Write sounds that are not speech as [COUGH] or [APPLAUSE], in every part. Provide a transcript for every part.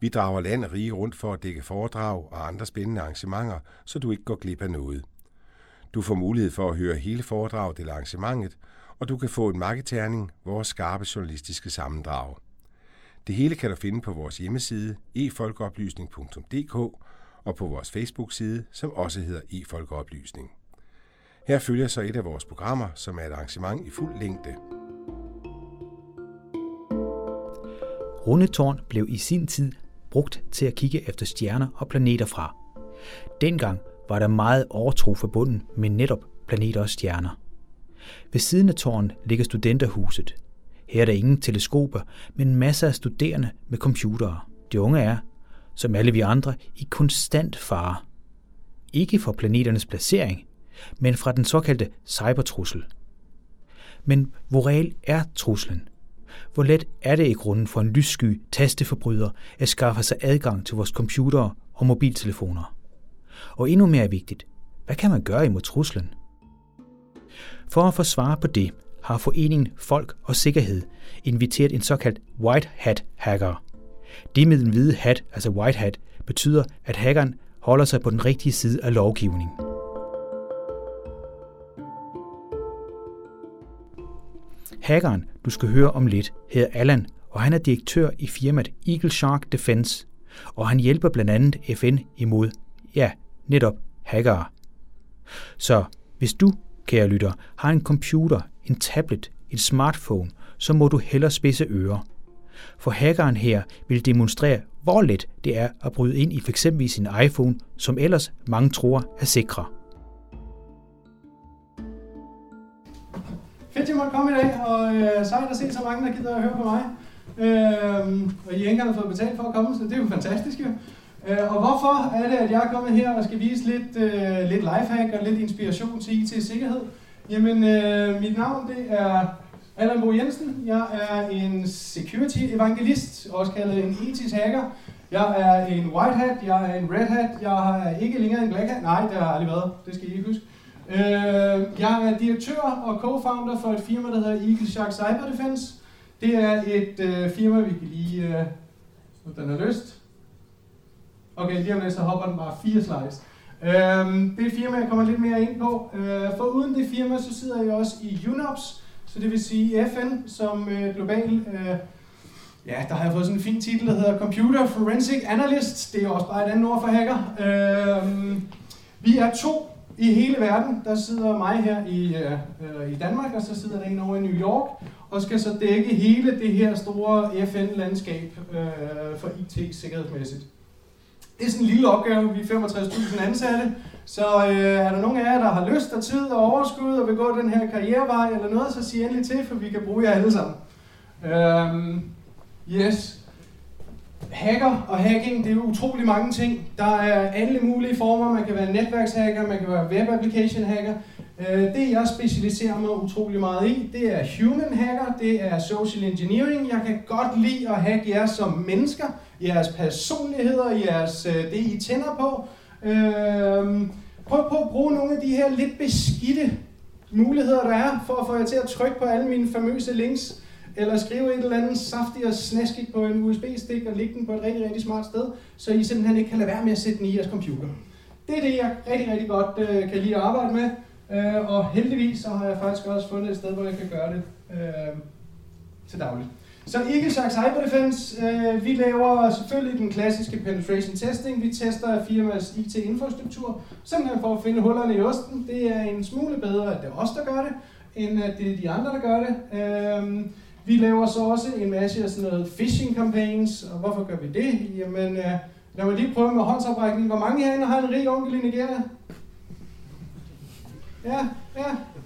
Vi drager land og rige rundt for at dække foredrag og andre spændende arrangementer, så du ikke går glip af noget. Du får mulighed for at høre hele foredraget eller arrangementet, og du kan få en marketerning, vores skarpe journalistiske sammendrag. Det hele kan du finde på vores hjemmeside efolkeoplysning.dk og på vores Facebook-side, som også hedder efolkeoplysning. Her følger så et af vores programmer, som er et arrangement i fuld længde. Rundetårn blev i sin tid brugt til at kigge efter stjerner og planeter fra. Dengang var der meget overtro forbundet med netop planeter og stjerner. Ved siden af tårnet ligger studenterhuset. Her er der ingen teleskoper, men masser af studerende med computere. De unge er, som alle vi andre, i konstant fare. Ikke for planeternes placering, men fra den såkaldte cybertrussel. Men hvor reel er truslen? Hvor let er det i grunden for en lyssky tasteforbryder at skaffe sig adgang til vores computere og mobiltelefoner? Og endnu mere vigtigt, hvad kan man gøre imod truslen? For at få svar på det, har foreningen Folk og Sikkerhed inviteret en såkaldt white hat hacker. Det med den hvide hat, altså white hat, betyder, at hackeren holder sig på den rigtige side af lovgivningen. Hackeren, du skal høre om lidt, hedder Allan, og han er direktør i firmaet Eagle Shark Defense, og han hjælper blandt andet FN imod, ja, netop hackere. Så hvis du, kære lytter, har en computer, en tablet, en smartphone, så må du hellere spidse ører. For hackeren her vil demonstrere, hvor let det er at bryde ind i f.eks. sin iPhone, som ellers mange tror er sikre. Fedt, jeg måtte komme i dag, og øh, sejt at se så mange, der gider at høre på mig. Øh, og I har ikke engang fået betalt for at komme, så det er jo fantastisk. Øh, og hvorfor er det, at jeg er kommet her og skal vise lidt, øh, lidt lifehack og lidt inspiration til IT-sikkerhed? Jamen, øh, mit navn det er Allan Bo Jensen. Jeg er en security evangelist, også kaldet en etisk hacker. Jeg er en white hat, jeg er en red hat, jeg er ikke længere en black hat. Nej, det har jeg aldrig været. Det skal I ikke huske. Øh, jeg er direktør og co-founder for et firma, der hedder Eagle Shark Cyber Defense. Det er et øh, firma, vi kan lige... Øh, den har lyst. Okay, lige om lidt, så hopper den bare fire slides. Øhm, det er et firma, jeg kommer lidt mere ind på. Øh, for uden det firma, så sidder jeg også i UNOPS, så det vil sige FN som øh, global... Øh, ja, der har jeg fået sådan en fin titel, der hedder Computer Forensic Analyst. Det er også bare et andet ord for hacker. Øh, vi er to i hele verden. Der sidder mig her i, øh, øh, i Danmark, og så sidder der en over i New York, og skal så dække hele det her store FN-landskab øh, for IT sikkerhedsmæssigt. Det er sådan en lille opgave, vi er 65.000 ansatte, så øh, er der nogen af jer, der har lyst og tid og overskud og vil gå den her karrierevej eller noget, så sig endelig til, for vi kan bruge jer alle sammen. Um, yes. Hacker og hacking, det er jo utrolig mange ting. Der er alle mulige former. Man kan være netværkshacker, man kan være web application hacker. Øh, det jeg specialiserer mig utrolig meget i, det er human hacker, det er social engineering. Jeg kan godt lide at hacke jer som mennesker, jeres personligheder, jeres, øh, det I tænder på. Øhm, prøv på at bruge nogle af de her lidt beskidte muligheder, der er, for at få jer til at trykke på alle mine famøse links, eller skrive et eller andet saftigt og snaskigt på en USB-stik og lægge den på et rigtig, rigtig smart sted, så I simpelthen ikke kan lade være med at sætte den i jeres computer. Det er det, jeg rigtig, rigtig godt øh, kan lide at arbejde med, øh, og heldigvis så har jeg faktisk også fundet et sted, hvor jeg kan gøre det øh, til dagligt. Så ikke sagt Cyber Defense, øh, vi laver selvfølgelig den klassiske penetration testing. Vi tester firmas IT-infrastruktur, simpelthen for at finde hullerne i osten. Det er en smule bedre, at det er os, der gør det, end at det er de andre, der gør det. Øh, vi laver så også en masse af sådan noget phishing campaigns, og hvorfor gør vi det? Jamen, øh, lad mig lige prøve med håndsoprækning. Hvor mange herinde har en rig onkel i Nigeria? Ja, ja,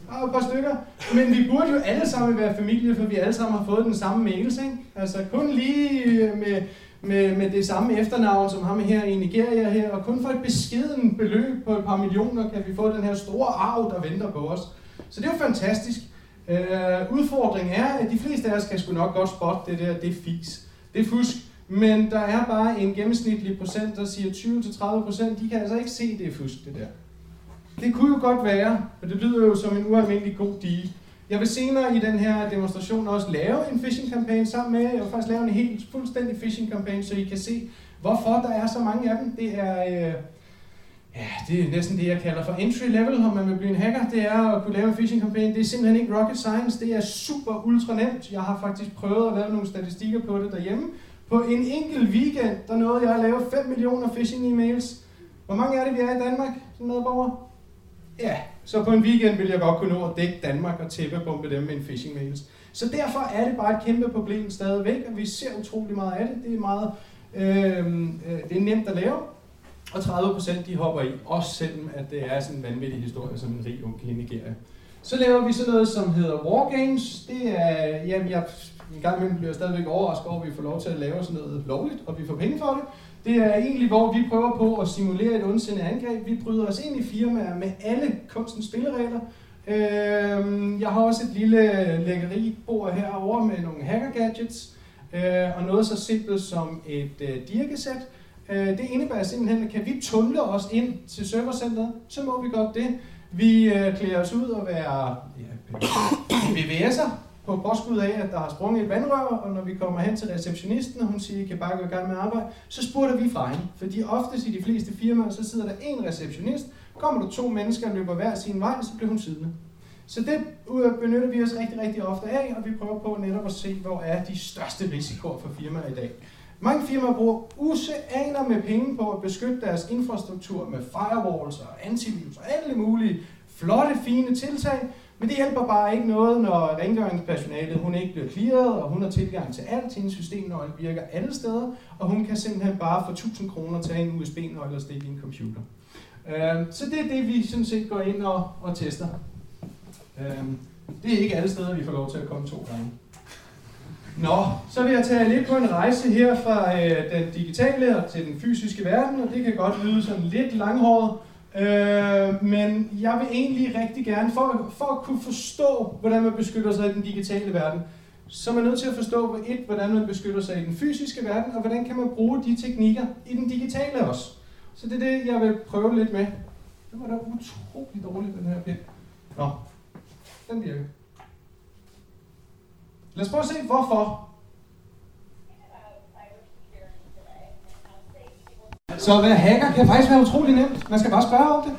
og et par stykker. Men vi burde jo alle sammen være familie, for vi alle sammen har fået den samme mails, ikke? Altså kun lige øh, med, med, med det samme efternavn som ham her i Nigeria her, og kun for et beskeden beløb på et par millioner kan vi få den her store arv, der venter på os. Så det er jo fantastisk. Øh, udfordringen er, at de fleste af os kan sgu nok godt spotte det der, det er fis. Det er fusk. Men der er bare en gennemsnitlig procent, der siger 20-30 procent, de kan altså ikke se, det er fusk, det der. Det kunne jo godt være, og det lyder jo som en ualmindelig god deal. Jeg vil senere i den her demonstration også lave en phishing kampagne sammen med jer. Jeg vil faktisk lave en helt fuldstændig phishing kampagne, så I kan se, hvorfor der er så mange af dem. Det er, øh, ja, det er næsten det, jeg kalder for entry level, om man vil blive en hacker. Det er at kunne lave en phishing kampagne. Det er simpelthen ikke rocket science. Det er super ultra nemt. Jeg har faktisk prøvet at lave nogle statistikker på det derhjemme. På en enkelt weekend, der nåede jeg at lave 5 millioner phishing emails. Hvor mange er det, vi er i Danmark som medborgere? Ja, så på en weekend vil jeg godt kunne nå at dække Danmark og tæppebombe dem med en phishing mails. Så derfor er det bare et kæmpe problem stadigvæk, og vi ser utrolig meget af det. Det er meget øh, det er nemt at lave, og 30 procent de hopper i, også selvom at det er sådan en vanvittig historie som en rig onkel i Nigeria. Så laver vi sådan noget, som hedder Wargames. Det er, jamen jeg, en gang imellem bliver jeg stadigvæk overrasket over, at vi får lov til at lave sådan noget lovligt, og vi får penge for det. Det er egentlig, hvor vi prøver på at simulere et ondsindet angreb. Vi bryder os ind i firmaer med alle kunstens spilleregler. Øh, jeg har også et lille lækkeribord herovre med nogle hacker gadgets, øh, og noget så simpelt som et øh, dirkesæt. Øh, det indebærer simpelthen, at kan vi tumle os ind til servercenteret, så må vi godt det. Vi øh, klæder os ud og være ja, VVS'er, på påskud af, at der har sprunget et vandrør, og når vi kommer hen til receptionisten, og hun siger, at I kan bare gå i gang med arbejde, så spurgte vi fra hende. Fordi oftest i de fleste firmaer, så sidder der en receptionist, kommer der to mennesker og løber hver sin vej, så bliver hun siddende. Så det benytter vi os rigtig, rigtig ofte af, og vi prøver på netop at se, hvor er de største risikoer for firmaer i dag. Mange firmaer bruger useaner med penge på at beskytte deres infrastruktur med firewalls og antivirus og alle mulige flotte, fine tiltag, men det hjælper bare ikke noget, når rengøringspersonalet hun ikke bliver clearet, og hun har tilgang til alt. Hendes systemnøgle virker alle steder, og hun kan simpelthen bare for 1000 kroner tage en USB-nøgle og stikke i en computer. Øhm, så det er det, vi sådan set går ind og, og tester. Øhm, det er ikke alle steder, vi får lov til at komme to gange. Nå, så vil jeg tage lidt på en rejse her fra øh, den digitale til den fysiske verden, og det kan godt lyde sådan lidt langhåret. Øh, men jeg vil egentlig rigtig gerne, for, for at kunne forstå, hvordan man beskytter sig i den digitale verden, så er man nødt til at forstå, et, hvordan man beskytter sig i den fysiske verden, og hvordan kan man bruge de teknikker i den digitale også. Så det er det, jeg vil prøve lidt med. Det var da utrolig dårligt, den her pind. Nå, den virker. Lad os prøve at se, hvorfor Så at være hacker kan faktisk være utrolig nemt. Man skal bare spørge om det.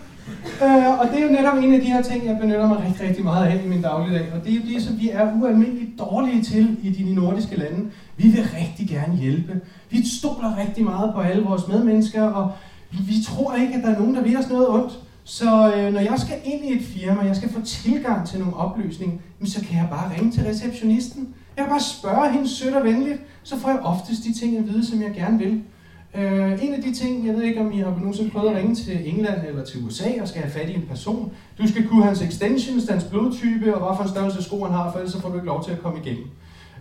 Øh, og det er jo netop en af de her ting, jeg benytter mig rigtig, rigtig meget af i min dagligdag. Og det er jo det, som vi er ualmindeligt dårlige til i de nordiske lande. Vi vil rigtig gerne hjælpe. Vi stoler rigtig meget på alle vores medmennesker, og vi tror ikke, at der er nogen, der vil os noget ondt. Så øh, når jeg skal ind i et firma, jeg skal få tilgang til nogle oplysninger, så kan jeg bare ringe til receptionisten. Jeg kan bare spørge hende sødt og venligt, så får jeg oftest de ting at vide, som jeg gerne vil. Øh, en af de ting, jeg ved ikke om I har nogensinde prøvet at ringe til England eller til USA og skal have fat i en person. Du skal kunne hans extensions, hans blodtype og hvad for en størrelse sko han har, for ellers så får du ikke lov til at komme igennem.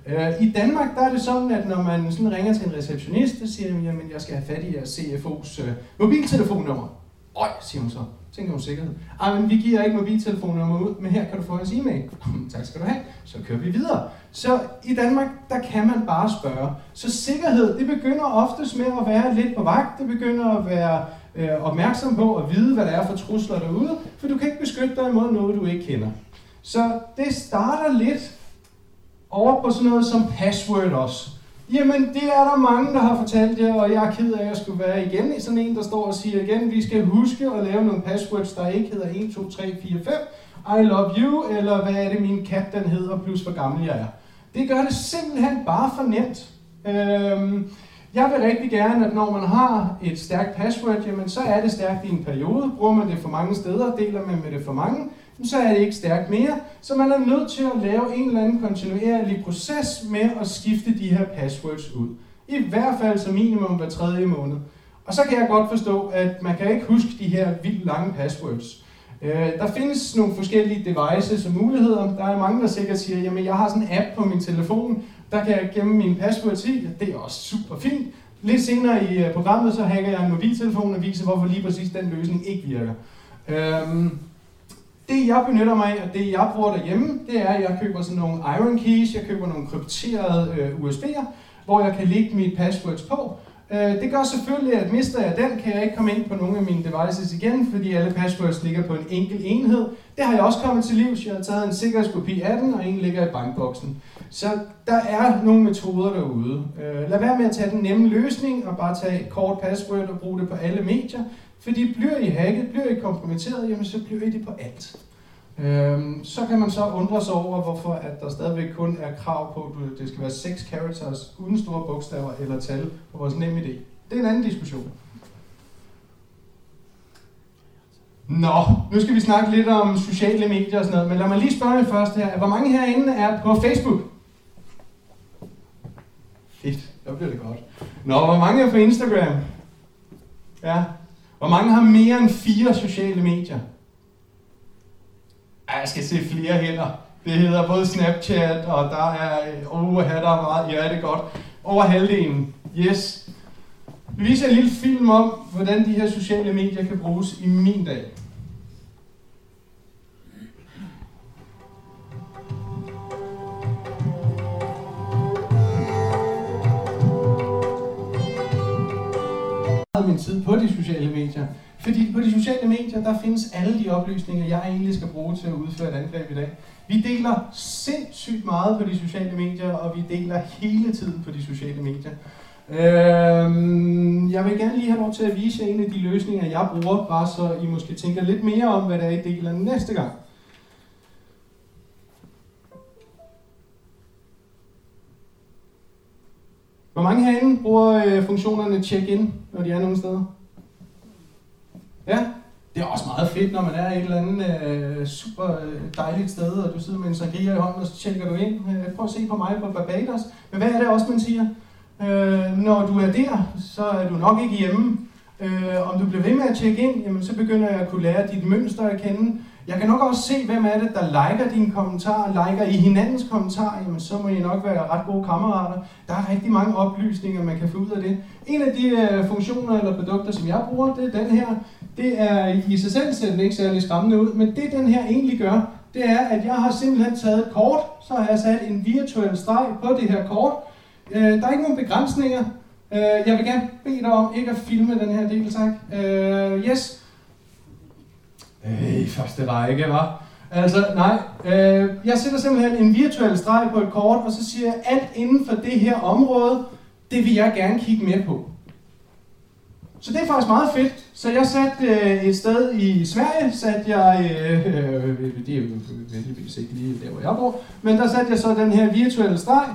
Uh, I Danmark der er det sådan, at når man sådan ringer til en receptionist, så siger man, at jeg skal have fat i jeres CFO's øh, mobiltelefonnummer. Øj, siger hun så. Tænker hun sikkerhed. Ej, men vi giver ikke mobiltelefonnummer ud, men her kan du få hans e-mail. [LAUGHS] tak skal du have. Så kører vi videre. Så i Danmark, der kan man bare spørge. Så sikkerhed, det begynder oftest med at være lidt på vagt. Det begynder at være øh, opmærksom på at vide, hvad der er for trusler derude, for du kan ikke beskytte dig imod noget, du ikke kender. Så det starter lidt over på sådan noget som password også. Jamen, det er der mange, der har fortalt jer, og jeg er ked af, at jeg skulle være igen i sådan en, der står og siger igen, vi skal huske at lave nogle passwords, der ikke hedder 1, 2, 3, 4, 5, I love you, eller hvad er det, min kat den hedder, plus hvor gammel jeg er. Det gør det simpelthen bare for nemt. Øhm, jeg vil rigtig gerne, at når man har et stærkt password, jamen så er det stærkt i en periode. Bruger man det for mange steder, deler man med det for mange, så er det ikke stærkt mere. Så man er nødt til at lave en eller anden kontinuerlig proces med at skifte de her passwords ud. I hvert fald som minimum hver tredje måned. Og så kan jeg godt forstå, at man kan ikke huske de her vildt lange passwords. Øh, der findes nogle forskellige devices og muligheder. Der er mange, der sikkert siger, jamen jeg har sådan en app på min telefon, der kan jeg gemme mine passwords i. Det er også super fint. Lidt senere i øh, programmet, så hacker jeg en mobiltelefon og viser, hvorfor lige præcis den løsning ikke virker. Øhm, det jeg benytter mig af, og det jeg bruger derhjemme, det er, at jeg køber sådan nogle Iron Keys, jeg køber nogle krypterede øh, USB'er, hvor jeg kan lægge mit passwords på. Øh, det gør selvfølgelig, at mister jeg den, kan jeg ikke komme ind på nogle af mine devices igen, fordi alle passwords ligger på en enkelt enhed. Det har jeg også kommet til livs. Jeg har taget en sikkerhedskopi af den, og en ligger i bankboksen. Så der er nogle metoder derude. Øh, lad være med at tage den nemme løsning og bare tage et kort password og bruge det på alle medier. Fordi bliver I hacket, bliver I kompromitteret, jamen så bliver I det på alt. Øhm, så kan man så undre sig over, hvorfor at der stadigvæk kun er krav på, at det skal være 6 characters uden store bogstaver eller tal på vores nemme idé. Det er en anden diskussion. Nå, nu skal vi snakke lidt om sociale medier og sådan noget, men lad mig lige spørge jer først her. Hvor mange herinde er på Facebook? Fedt, der bliver det godt. Nå, hvor mange er på Instagram? Ja. Hvor mange har mere end fire sociale medier? Ej, jeg skal se flere hænder. Det hedder både Snapchat, og der er, øh, oh, her der er meget, ja, det er godt. Over halvdelen. Yes. Vi viser en lille film om, hvordan de her sociale medier kan bruges i min dag. Min tid på de sociale medier. Fordi på de sociale medier, der findes alle de oplysninger, jeg egentlig skal bruge til at udføre et angreb i dag. Vi deler sindssygt meget på de sociale medier, og vi deler hele tiden på de sociale medier. Øhm, jeg vil gerne lige have lov til at vise jer en af de løsninger, jeg bruger, bare så I måske tænker lidt mere om, hvad der er, I deler næste gang. Hvor mange herinde bruger øh, funktionerne check-in, når de er nogle steder? Ja, det er også meget fedt, når man er et eller andet øh, super øh, dejligt sted, og du sidder med en sangria i hånden, og så tjekker du ind. Øh, prøv at se på mig på Barbados. Men hvad er det også, man siger? Øh, når du er der, så er du nok ikke hjemme. Øh, om du bliver ved med at tjekke ind, jamen, så begynder jeg at kunne lære dit mønster at kende. Jeg kan nok også se, hvem er det, der liker dine kommentarer, liker i hinandens kommentarer, jamen så må I nok være ret gode kammerater. Der er rigtig mange oplysninger, man kan få ud af det. En af de øh, funktioner eller produkter, som jeg bruger, det er den her. Det er i sig selv ser den ikke særlig skræmmende ud, men det den her egentlig gør, det er, at jeg har simpelthen taget et kort, så har jeg sat en virtuel streg på det her kort. Øh, der er ikke nogen begrænsninger. Øh, jeg vil gerne bede dig om ikke at filme den her del, tak. Øh, yes, Øh, første række, var. Altså, nej. Øh, jeg sætter simpelthen en virtuel streg på et kort, og så siger jeg, alt inden for det her område, det vil jeg gerne kigge mere på. Så det er faktisk meget fedt. Så jeg satte øh, et sted i Sverige, satte jeg, øh, øh, [LAUGHS] det er jo heldigvis ikke lige der, hvor jeg bor, men der satte jeg så den her virtuelle streg,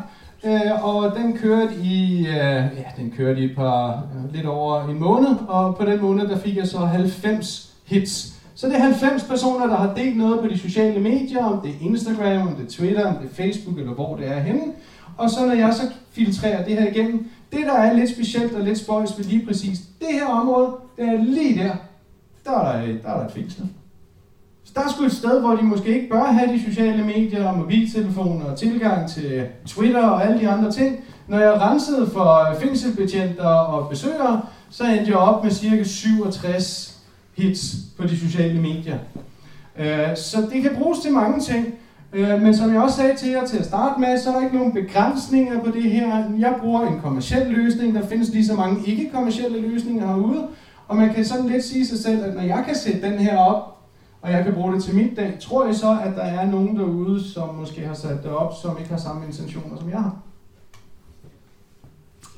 øh, og den kørte i, øh, ja, den kørte i et par, øh, lidt over en måned, og på den måned, der fik jeg så 90 hits. Så det er 90 personer, der har delt noget på de sociale medier, om det er Instagram, om det er Twitter, om det er Facebook, eller hvor det er henne. Og så når jeg så filtrerer det her igennem, det der er lidt specielt og lidt spøjs ved lige præcis det her område, det er lige der, der er der, der, er der et fængsel. Så der er sgu et sted, hvor de måske ikke bør have de sociale medier og mobiltelefoner og tilgang til Twitter og alle de andre ting. Når jeg rensede for øh, fængselbetjenter og besøgere, så endte jeg op med cirka 67 hits på de sociale medier. Øh, så det kan bruges til mange ting. Øh, men som jeg også sagde til jer til at starte med, så er der ikke nogen begrænsninger på det her. Jeg bruger en kommersiel løsning. Der findes lige så mange ikke-kommersielle løsninger herude. Og man kan sådan lidt sige sig selv, at når jeg kan sætte den her op, og jeg kan bruge det til mit dag, tror jeg så, at der er nogen derude, som måske har sat det op, som ikke har samme intentioner, som jeg har.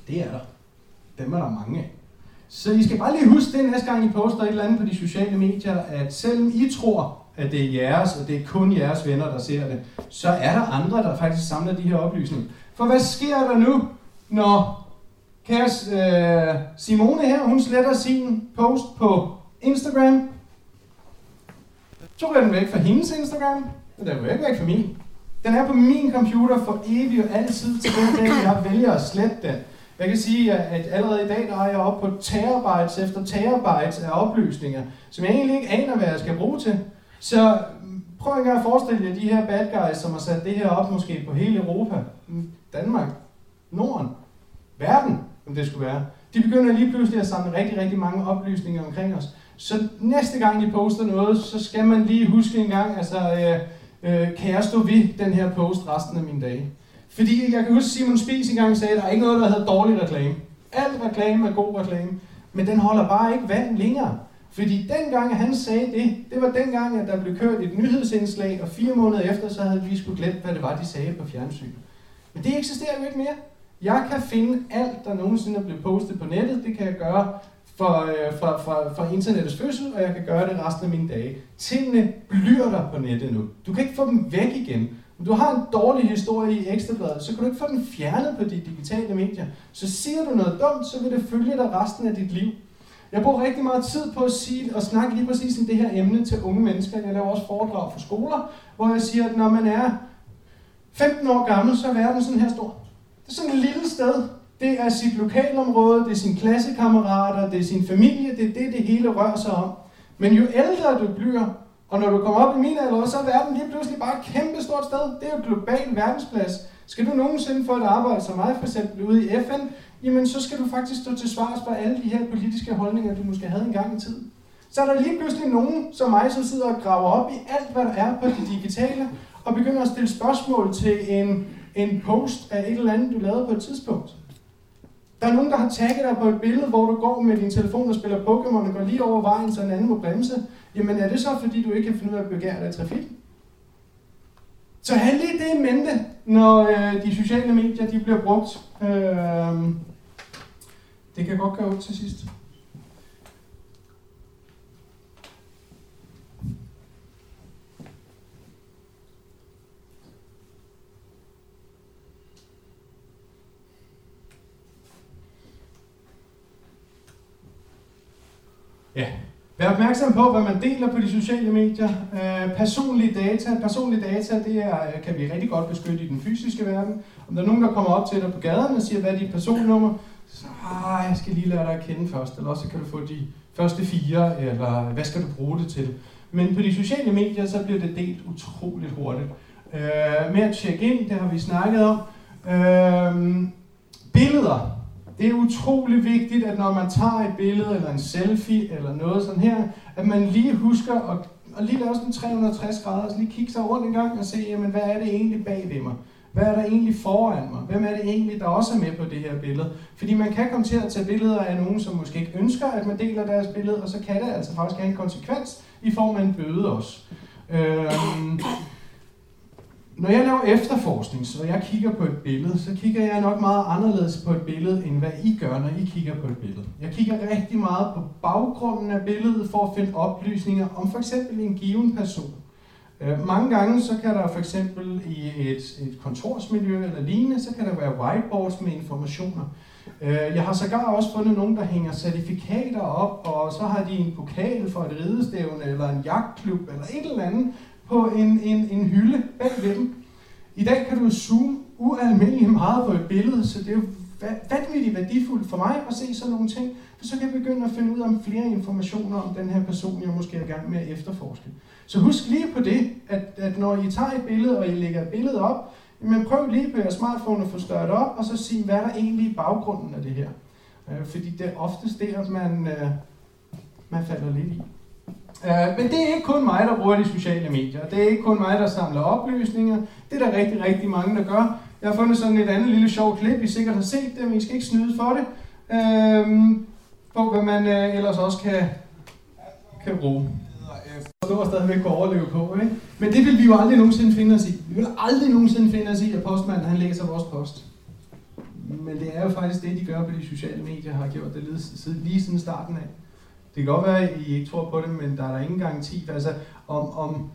Det er der. Dem er der mange af. Så I skal bare lige huske det næste gang I poster et eller andet på de sociale medier, at selvom I tror, at det er jeres, og det er kun jeres venner, der ser det, så er der andre, der faktisk samler de her oplysninger. For hvad sker der nu, når kæres øh, Simone her, hun sletter sin post på Instagram, så ryger den væk fra hendes Instagram, og den er væk fra min. Den er på min computer for evigt og altid til den dag, jeg vælger at slette den. Jeg kan sige, at allerede i dag der har jeg op på terabytes efter terabytes af oplysninger, som jeg egentlig ikke aner, hvad jeg skal bruge til. Så mm, prøv engang at forestille jer de her bad guys, som har sat det her op måske på hele Europa, mm, Danmark, Norden, verden, om det skulle være. De begynder lige pludselig at samle rigtig, rigtig mange oplysninger omkring os. Så næste gang I poster noget, så skal man lige huske en gang, altså, øh, øh, kan jeg stå ved den her post resten af mine dage? Fordi jeg kan huske, Simon Spies engang sagde, at der er ikke noget, der hedder dårlig reklame. Alt reklame er god reklame, men den holder bare ikke vand længere. Fordi dengang han sagde det, det var dengang, at der blev kørt et nyhedsindslag, og fire måneder efter, så havde vi sgu glemt, hvad det var, de sagde på fjernsyn. Men det eksisterer jo ikke mere. Jeg kan finde alt, der nogensinde er blevet postet på nettet. Det kan jeg gøre for, øh, fra, fra, fra internettets fødsel, og jeg kan gøre det resten af mine dage. Tingene bliver der på nettet nu. Du kan ikke få dem væk igen. Du har en dårlig historie i Ekstrabladet, så kan du ikke få den fjernet på de digitale medier. Så siger du noget dumt, så vil det følge dig resten af dit liv. Jeg bruger rigtig meget tid på at sige og snakke lige præcis om det her emne til unge mennesker. Jeg laver også foredrag for skoler, hvor jeg siger, at når man er 15 år gammel, så er verden sådan her stor. Det er sådan et lille sted. Det er sit lokalområde, det er sine klassekammerater, det er sin familie, det er det, det hele rører sig om. Men jo ældre du bliver, og når du kommer op i min alder, så er verden lige pludselig bare et kæmpe stort sted. Det er jo global verdensplads. Skal du nogensinde få et arbejde som mig, for eksempel ude i FN, jamen så skal du faktisk stå til svars for alle de her politiske holdninger, du måske havde engang i tiden. Så er der lige pludselig nogen som mig, som sidder og graver op i alt, hvad der er på det digitale, og begynder at stille spørgsmål til en, en post af et eller andet, du lavede på et tidspunkt. Der er nogen, der har tagget dig på et billede, hvor du går med din telefon og spiller Pokémon og går lige over vejen, så en anden må bremse. Jamen er det så, fordi du ikke kan finde ud af at begære dig i trafikken? Så have lige det i mente, når øh, de sociale medier de bliver brugt. Øh, det kan godt gøre ud til sidst. Ja. Vær opmærksom på, hvad man deler på de sociale medier. Øh, personlige data. Personlige data, det er, øh, kan vi rigtig godt beskytte i den fysiske verden. Om der er nogen, der kommer op til dig på gaden og siger, hvad er dit personnummer, så ah, jeg skal lige lære dig at kende først, eller også kan du få de første fire, eller hvad skal du bruge det til. Men på de sociale medier, så bliver det delt utroligt hurtigt. Øh, med at tjekke ind, det har vi snakket om. Øh, billeder. Det er utrolig vigtigt, at når man tager et billede, eller en selfie, eller noget sådan her, at man lige husker at, at lige lave sådan 360 grader, så lige kigge sig rundt en gang og se, jamen, hvad er det egentlig bag ved mig? Hvad er der egentlig foran mig? Hvem er det egentlig, der også er med på det her billede? Fordi man kan komme til at tage billeder af nogen, som måske ikke ønsker, at man deler deres billede, og så kan det altså faktisk have en konsekvens i form af en bøde også. Øhm, når jeg laver efterforskning, så jeg kigger på et billede, så kigger jeg nok meget anderledes på et billede, end hvad I gør, når I kigger på et billede. Jeg kigger rigtig meget på baggrunden af billedet for at finde oplysninger om for eksempel en given person. Øh, mange gange så kan der for eksempel i et, et kontorsmiljø eller lignende, så kan der være whiteboards med informationer. Øh, jeg har sågar også fundet nogen, der hænger certifikater op, og så har de en pokal for et ridestævne, eller en jagtklub, eller et eller andet, på en, en, en hylde bag ved dem. I dag kan du zoome ualmindeligt meget på et billede, så det er jo vanvittigt værdifuldt for mig at se sådan nogle ting, for så kan jeg begynde at finde ud af flere informationer om den her person, jeg måske er i gang med at efterforske. Så husk lige på det, at, at når I tager et billede, og I lægger et billede op, men prøv lige på jeres smartphone at få størret op, og så sige, hvad er der egentlig i baggrunden af det her. Øh, fordi det er oftest det, at man, øh, man falder lidt i. Uh, men det er ikke kun mig, der bruger de sociale medier. Det er ikke kun mig, der samler oplysninger. Det er der rigtig, rigtig mange, der gør. Jeg har fundet sådan et andet lille sjovt klip, I sikkert har set det, men I skal ikke snyde for det. Øhm, uh, på hvad man uh, ellers også kan, kan bruge stå og stadigvæk kunne overleve på. Ikke? Men det vil vi jo aldrig nogensinde finde os i. Vi vil aldrig nogensinde finde os i, at postmanden han læser vores post. Men det er jo faktisk det, de gør på de sociale medier, har gjort det lige, lige siden starten af. Det kan godt være, at I ikke tror på det, men der er der ingen garanti. Altså, om, om,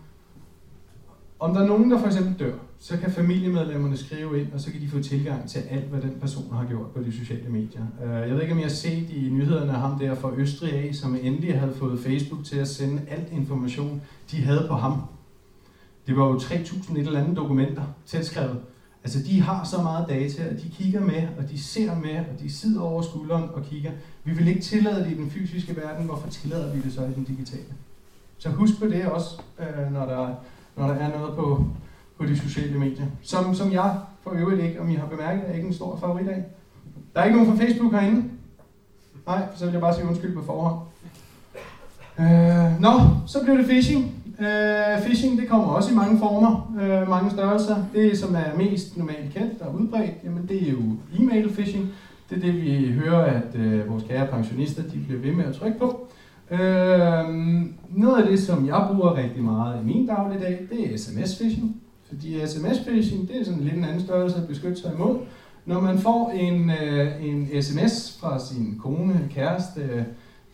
om der er nogen, der for eksempel dør, så kan familiemedlemmerne skrive ind, og så kan de få tilgang til alt, hvad den person har gjort på de sociale medier. Øh, jeg ved ikke, om I har set i nyhederne ham der fra Østrig af, som endelig havde fået Facebook til at sende alt information, de havde på ham. Det var jo 3.000 et eller andet dokumenter tilskrevet. Altså, de har så meget data, og de kigger med, og de ser med, og de sidder over skulderen og kigger. Vi vil ikke tillade det i den fysiske verden, hvorfor tillader vi det så i den digitale? Så husk på det også, øh, når der, når der er noget på, på de sociale medier. Som, som jeg for øvrigt ikke, om I har bemærket, er ikke en stor favorit af. Der er ikke nogen fra Facebook herinde. Nej, så vil jeg bare sige undskyld på forhånd. Øh, nå, så bliver det phishing. Øh, phishing, det kommer også i mange former, øh, mange størrelser. Det, som er mest normalt kendt og udbredt, jamen det er jo e-mail phishing. Det er det, vi hører, at øh, vores kære pensionister, de bliver ved med at trykke på. Øh, noget af det, som jeg bruger rigtig meget i min dagligdag, det er sms-phishing. Fordi sms-phishing, det er sådan lidt en anden størrelse at beskytte sig imod. Når man får en, øh, en sms fra sin kone, kæreste,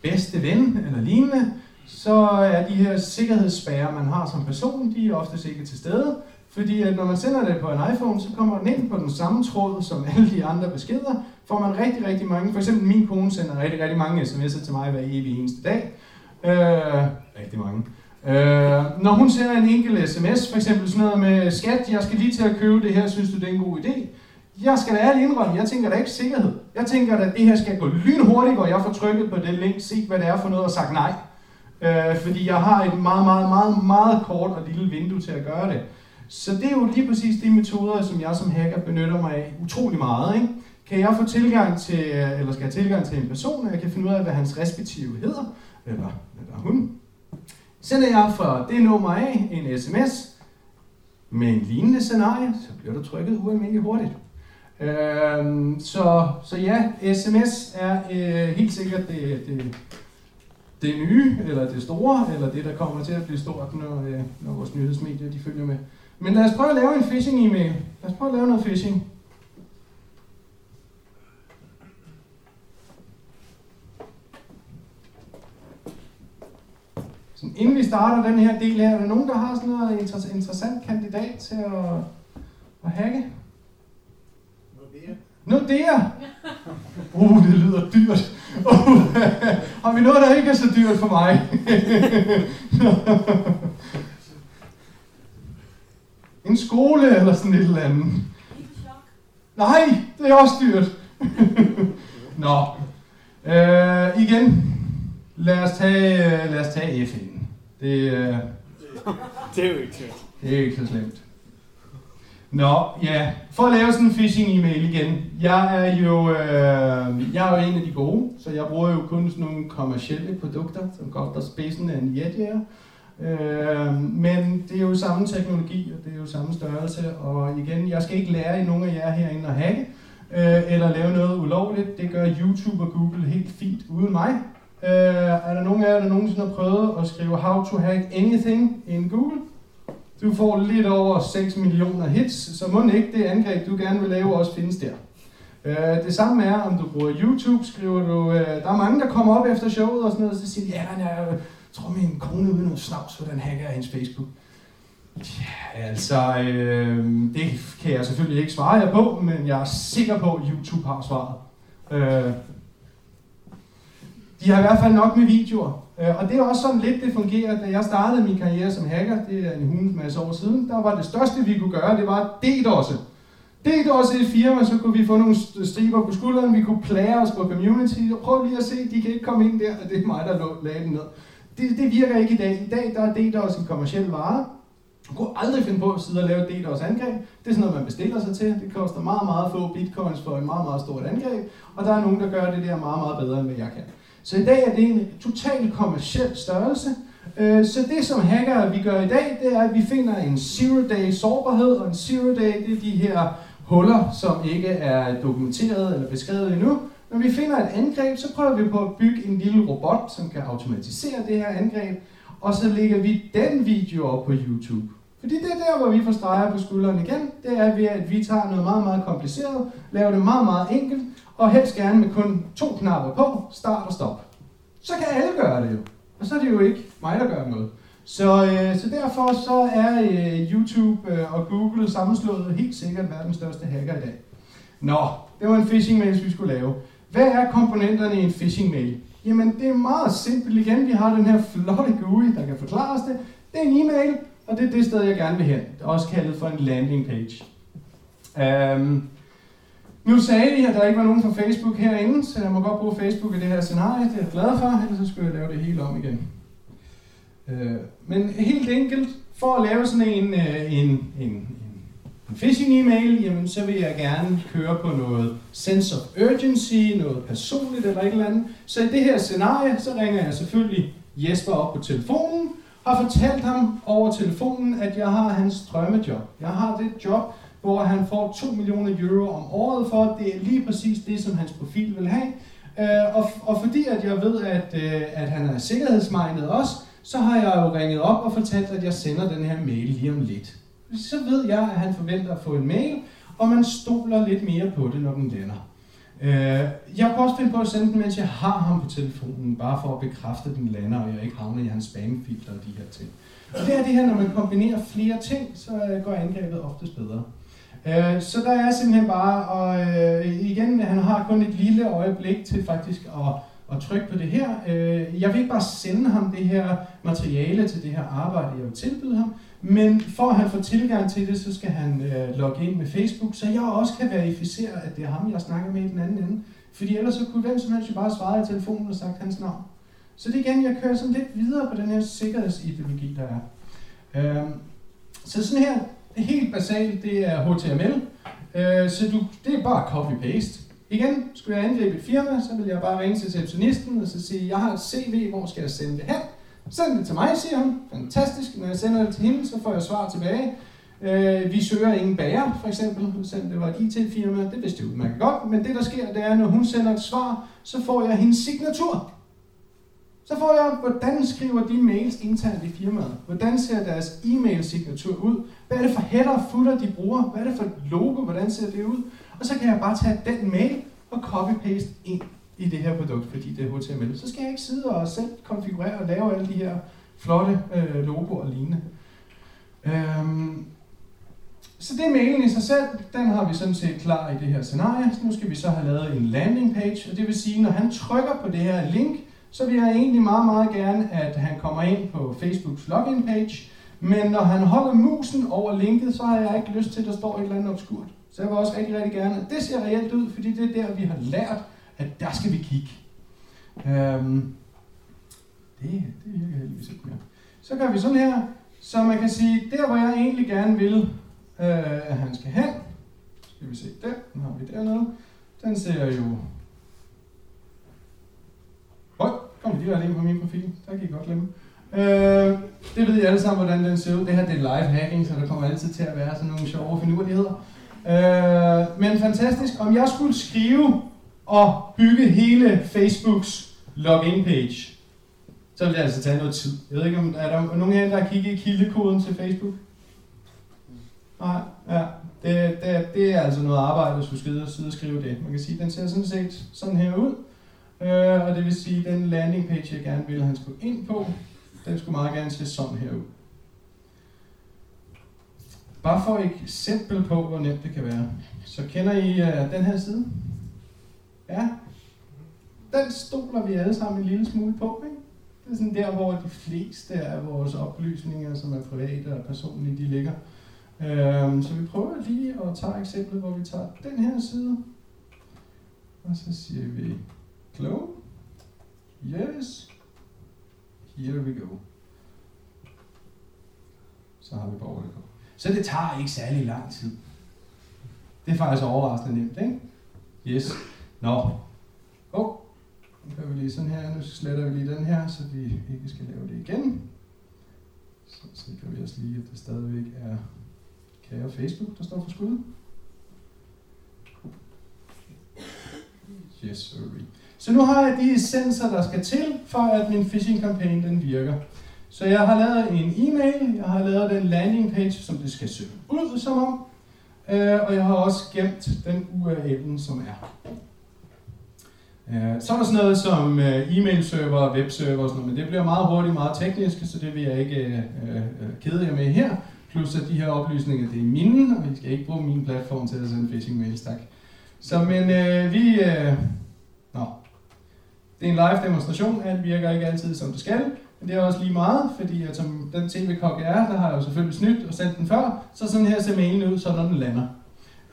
bedste ven eller lignende, så er de her sikkerhedsspærrer, man har som person, de er ofte ikke til stede. Fordi at når man sender det på en iPhone, så kommer den ind på den samme tråd som alle de andre beskeder. Får man rigtig, rigtig mange, for eksempel min kone sender rigtig, rigtig mange sms'er til mig hver evig eneste dag. Øh, rigtig mange. Øh, når hun sender en enkelt sms, for eksempel sådan noget med, skat, jeg skal lige til at købe det her, synes du det er en god idé? Jeg skal da ærligt indrømme, jeg tænker da ikke sikkerhed. Jeg tænker at det her skal gå lynhurtigt, hvor jeg får trykket på det link, se hvad det er for noget og sagt nej. Øh, fordi jeg har et meget, meget, meget, meget kort og lille vindue til at gøre det. Så det er jo lige præcis de metoder, som jeg som hacker benytter mig af utrolig meget. Ikke? Kan jeg få tilgang til, øh, eller skal jeg tilgang til en person, og jeg kan finde ud af, hvad hans respektive hedder, eller, eller hun. Sender jeg fra det nummer af en sms med en lignende scenarie, så bliver der trykket ualmindeligt hurtigt. Øhm, så, så ja, sms er øh, helt sikkert det, det, det nye, eller det store, eller det, der kommer til at blive stort, når, øh, når vores nyhedsmedier de følger med. Men lad os prøve at lave en phishing-e-mail. Lad os prøve at lave noget phishing. Så inden vi starter den her del her, er der nogen, der har sådan noget interessant kandidat til at, at hacke? Nordea? Uh, det lyder dyrt. Uh, [LAUGHS] har vi noget, der ikke er så dyrt for mig? [LAUGHS] en skole eller sådan et eller andet. Nej, det er også dyrt. [LAUGHS] Nå. Uh, igen. Lad os tage, lad os tage FN. Det, uh, det er jo ikke. Det er ikke så slemt. Nå, ja. For at lave sådan en phishing-e-mail igen. Jeg er jo øh, jeg er jo en af de gode, så jeg bruger jo kun sådan nogle kommersielle produkter, som koster spidsen af en jetjager. Øh, men det er jo samme teknologi, og det er jo samme størrelse. Og igen, jeg skal ikke lære i nogen af jer herinde at hacke, øh, eller lave noget ulovligt. Det gør YouTube og Google helt fint uden mig. Øh, er der nogen af jer, der nogensinde har prøvet at skrive How to hack anything in Google? Du får lidt over 6 millioner hits, så må ikke det angreb, du gerne vil lave, også findes der. Uh, det samme er, om du bruger YouTube, skriver du, uh, der er mange, der kommer op efter showet og sådan noget, og så siger de, ja, jeg tror min kone uden noget snavs, hvordan hacker jeg hendes Facebook. Ja, altså, øh, det kan jeg selvfølgelig ikke svare jer på, men jeg er sikker på, at YouTube har svaret. Øh, de har i hvert fald nok med videoer. Øh, og det er også sådan lidt, det fungerer. Da jeg startede min karriere som hacker, det er en hunds masse år siden, der var det største, vi kunne gøre, det var DDoS'e. DDoS'e i firma, så kunne vi få nogle striber på skulderen, vi kunne plage os på community, og prøv lige at se, de kan ikke komme ind der, og det er mig, der lagde den ned. Det, det virker ikke i dag. I dag der er DDoS en kommersiel vare. Du kunne aldrig finde på at sidde og lave et DDoS-angreb. Det er sådan noget, man bestiller sig til. Det koster meget, meget få bitcoins for et meget, meget stort angreb. Og der er nogen, der gør det der meget, meget bedre, end hvad jeg kan. Så i dag er det en total kommersiel størrelse. Øh, så det som hacker vi gør i dag, det er, at vi finder en zero-day sårbarhed, og en zero-day det er de her huller, som ikke er dokumenteret eller beskrevet endnu. Når vi finder et angreb, så prøver vi på at bygge en lille robot, som kan automatisere det her angreb, og så lægger vi den video op på YouTube. Fordi det er der, hvor vi får streger på skulderen igen, det er ved, at vi tager noget meget, meget kompliceret, laver det meget, meget enkelt, og helst gerne med kun to knapper på, start og stop. Så kan alle gøre det jo. Og så er det jo ikke mig, der gør noget. Så, øh, så derfor så er øh, YouTube øh, og Google sammenslået helt sikkert verdens største hacker i dag. Nå, det var en phishing mail, vi skulle lave. Hvad er komponenterne i en phishing mail? Jamen, det er meget simpelt igen. Vi har den her flotte GUI, der kan forklare os det. Det er en e-mail, og det er det sted, jeg gerne vil hen. Det er også kaldet for en landing page. Um, nu sagde vi, at der ikke var nogen fra Facebook herinde, så jeg må godt bruge Facebook i det her scenarie. Det er jeg glad for, ellers så skulle jeg lave det hele om igen. Uh, men helt enkelt, for at lave sådan en, øh, en, en, en en phishing-e-mail, jamen så vil jeg gerne køre på noget sense of urgency, noget personligt eller et eller andet. Så i det her scenarie, så ringer jeg selvfølgelig Jesper op på telefonen, har fortalt ham over telefonen, at jeg har hans drømmejob. Jeg har det job, hvor han får 2 millioner euro om året for. Det er lige præcis det, som hans profil vil have. Øh, og, og fordi at jeg ved, at, øh, at han er sikkerhedsmindet også, så har jeg jo ringet op og fortalt, at jeg sender den her mail lige om lidt. Så ved jeg, at han forventer at få en mail, og man stoler lidt mere på det, når den lander. Øh, jeg kan også finde på at sende den, mens jeg har ham på telefonen, bare for at bekræfte, at den lander, og jeg ikke havner i hans spamfilter og de her ting. Og det er det her, når man kombinerer flere ting, så øh, går angrebet oftest bedre. Øh, så der er simpelthen bare, og øh, igen, han har kun et lille øjeblik til faktisk at, at trykke på det her. Øh, jeg vil ikke bare sende ham det her materiale til det her arbejde, jeg vil tilbyde ham, men for at han får tilgang til det, så skal han øh, logge ind med Facebook, så jeg også kan verificere, at det er ham, jeg snakker med i den anden ende. Fordi ellers så kunne hvem som helst jo bare svare i telefonen og sagt hans navn. Så det igen, jeg kører sådan lidt videre på den her sikkerhedsideologi, der er. Øh, så sådan her, helt basalt, det er HTML. Øh, så du, det er bare copy-paste. Igen, skulle jeg angribe et firma, så vil jeg bare ringe til receptionisten og så sige, jeg har et CV, hvor skal jeg sende det hen? Send det til mig, siger hun. Fantastisk. Når jeg sender det til hende, så får jeg svar tilbage. Øh, vi søger ingen bager, for eksempel. Det var et IT-firma, det vidste jeg udmærket godt. Men det, der sker, det er, når hun sender et svar, så får jeg hendes signatur. Så får jeg, hvordan skriver de mails internt i firmaet? Hvordan ser deres e-mail-signatur ud? Hvad er det for header og footer, de bruger? Hvad er det for et logo? Hvordan ser det ud? Og så kan jeg bare tage den mail og copy-paste ind i det her produkt, fordi det er HTML. Så skal jeg ikke sidde og selv konfigurere og lave alle de her flotte øh, logoer og lignende. Øhm, så det er mailen i sig selv, den har vi sådan set klar i det her scenarie. Så nu skal vi så have lavet en landing page, og det vil sige, når han trykker på det her link, så vil jeg egentlig meget, meget gerne, at han kommer ind på Facebooks login page, men når han holder musen over linket, så har jeg ikke lyst til, at der står et eller andet obskurt. Så jeg vil også rigtig, rigtig gerne, at det ser reelt ud, fordi det er der, vi har lært, at der skal vi kigge. Øhm, det, det virker heldigvis ikke mere. Så gør vi sådan her, så man kan sige, der hvor jeg egentlig gerne vil, øh, at han skal hen, skal vi se der, nu har vi dernede, den ser jo kom lige ind på min profil. Der kan I godt glemme. Øh, det ved I alle sammen, hvordan den ser ud. Det her det er live hacking, så der kommer altid til at være sådan nogle sjove finurligheder. Øh, men fantastisk. Om jeg skulle skrive og bygge hele Facebooks login page, så ville det altså tage noget tid. Jeg ved ikke, om er der nogen af jer, der har kigget i kildekoden til Facebook? Nej, ja. Det, det, det er altså noget arbejde, at skulle sidde og skrive det. Man kan sige, at den ser sådan set sådan her ud. Øh, og det vil sige, at den landing page, jeg gerne ville, han skulle ind på, den skulle meget gerne se sådan her ud. Bare for et eksempel på, hvor nemt det kan være. Så kender I uh, den her side? Ja. Den stoler vi alle sammen en lille smule på, ikke? Det er sådan der, hvor de fleste af vores oplysninger, som er private og personlige, de ligger. Øhm, så vi prøver lige at tage eksemplet, hvor vi tager den her side, og så siger vi Hello? Yes. Here we go. Så har vi borgerne på. Så det tager ikke særlig lang tid. Det er faktisk overraskende nemt, ikke? Yes. Nå. Åh. Oh. Nu gør vi lige sådan her. Nu sletter vi lige den her, så vi ikke skal lave det igen. Så sikrer vi os lige, at det stadigvæk er kære Facebook, der står for skud. Yes, sorry. Så nu har jeg de essenser, der skal til, for at min phishing kampagne den virker. Så jeg har lavet en e-mail, jeg har lavet den landing page, som det skal se ud som om, øh, og jeg har også gemt den URL'en, som er. Øh, så er der sådan noget som øh, e-mail-server og webserver og sådan noget, men det bliver meget hurtigt, meget teknisk, så det vil jeg ikke kede jer med her. Plus at de her oplysninger, det er mine, og I skal ikke bruge min platform til at sende phishing mails, tak. Så men øh, vi, øh, nå, det er en live demonstration, alt virker ikke altid som det skal, men det er også lige meget, fordi at som den tv-kok jeg er, der har jeg jo selvfølgelig snydt og sendt den før, så sådan her ser mailen ud, så når den lander.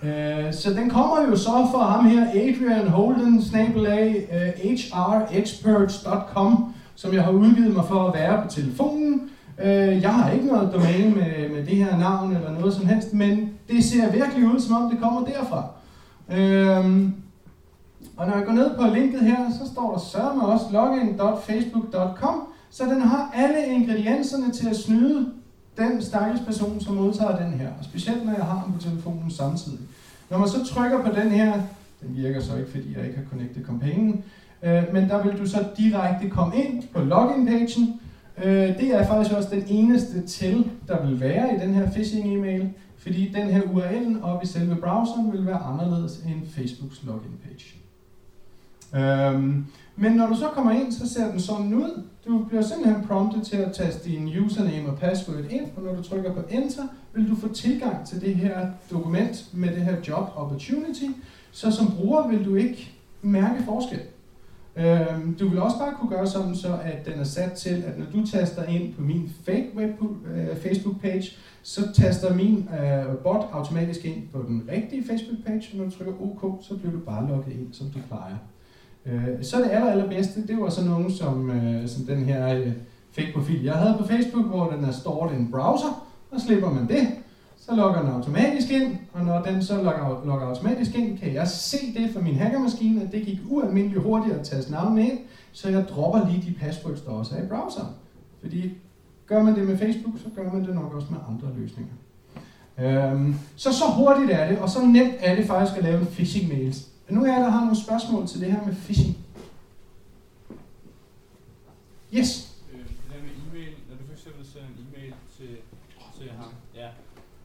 Øh, så den kommer jo så fra ham her, Adrian Holden, snabelag, uh, øh, hrexperts.com, som jeg har udgivet mig for at være på telefonen. Øh, jeg har ikke noget domæne med, med det her navn eller noget som helst, men det ser virkelig ud, som om det kommer derfra. Øh, og når jeg går ned på linket her, så står der sørme også login.facebook.com, så den har alle ingredienserne til at snyde den stakkels person, som modtager den her. Og specielt når jeg har den på telefonen samtidig. Når man så trykker på den her, den virker så ikke, fordi jeg ikke har connectet kampagnen, øh, men der vil du så direkte komme ind på login-pagen. Øh, det er faktisk også den eneste til, der vil være i den her phishing-e-mail, fordi den her URL oppe i selve browseren vil være anderledes end Facebooks login-page. Øhm, men når du så kommer ind, så ser den sådan ud. Du bliver simpelthen promptet til at taste din username og password ind, og når du trykker på Enter, vil du få tilgang til det her dokument med det her job opportunity. Så som bruger vil du ikke mærke forskel. Øhm, du vil også bare kunne gøre sådan, så at den er sat til, at når du taster ind på min fake web, øh, Facebook page, så taster min øh, bot automatisk ind på den rigtige Facebook page, og når du trykker OK, så bliver du bare logget ind, som du plejer. Øh, så det aller, allerbedste, det var så nogen som, øh, som den her øh, fake profil, jeg havde på Facebook, hvor den er stored i en browser, og slipper man det, så logger den automatisk ind, og når den så logger, logger automatisk ind, kan jeg se det fra min hackermaskine, at det gik ualmindeligt hurtigt at tage navnene ind, så jeg dropper lige de passwords, der også er i browseren. Fordi gør man det med Facebook, så gør man det nok også med andre løsninger. Øhm, så så hurtigt er det, og så nemt er det faktisk at lave en phishing mails. Nu er der har nogle spørgsmål til det her med phishing? Yes? Øh, det der med e-mail, når du for eksempel sender en e-mail til, til ham, ja,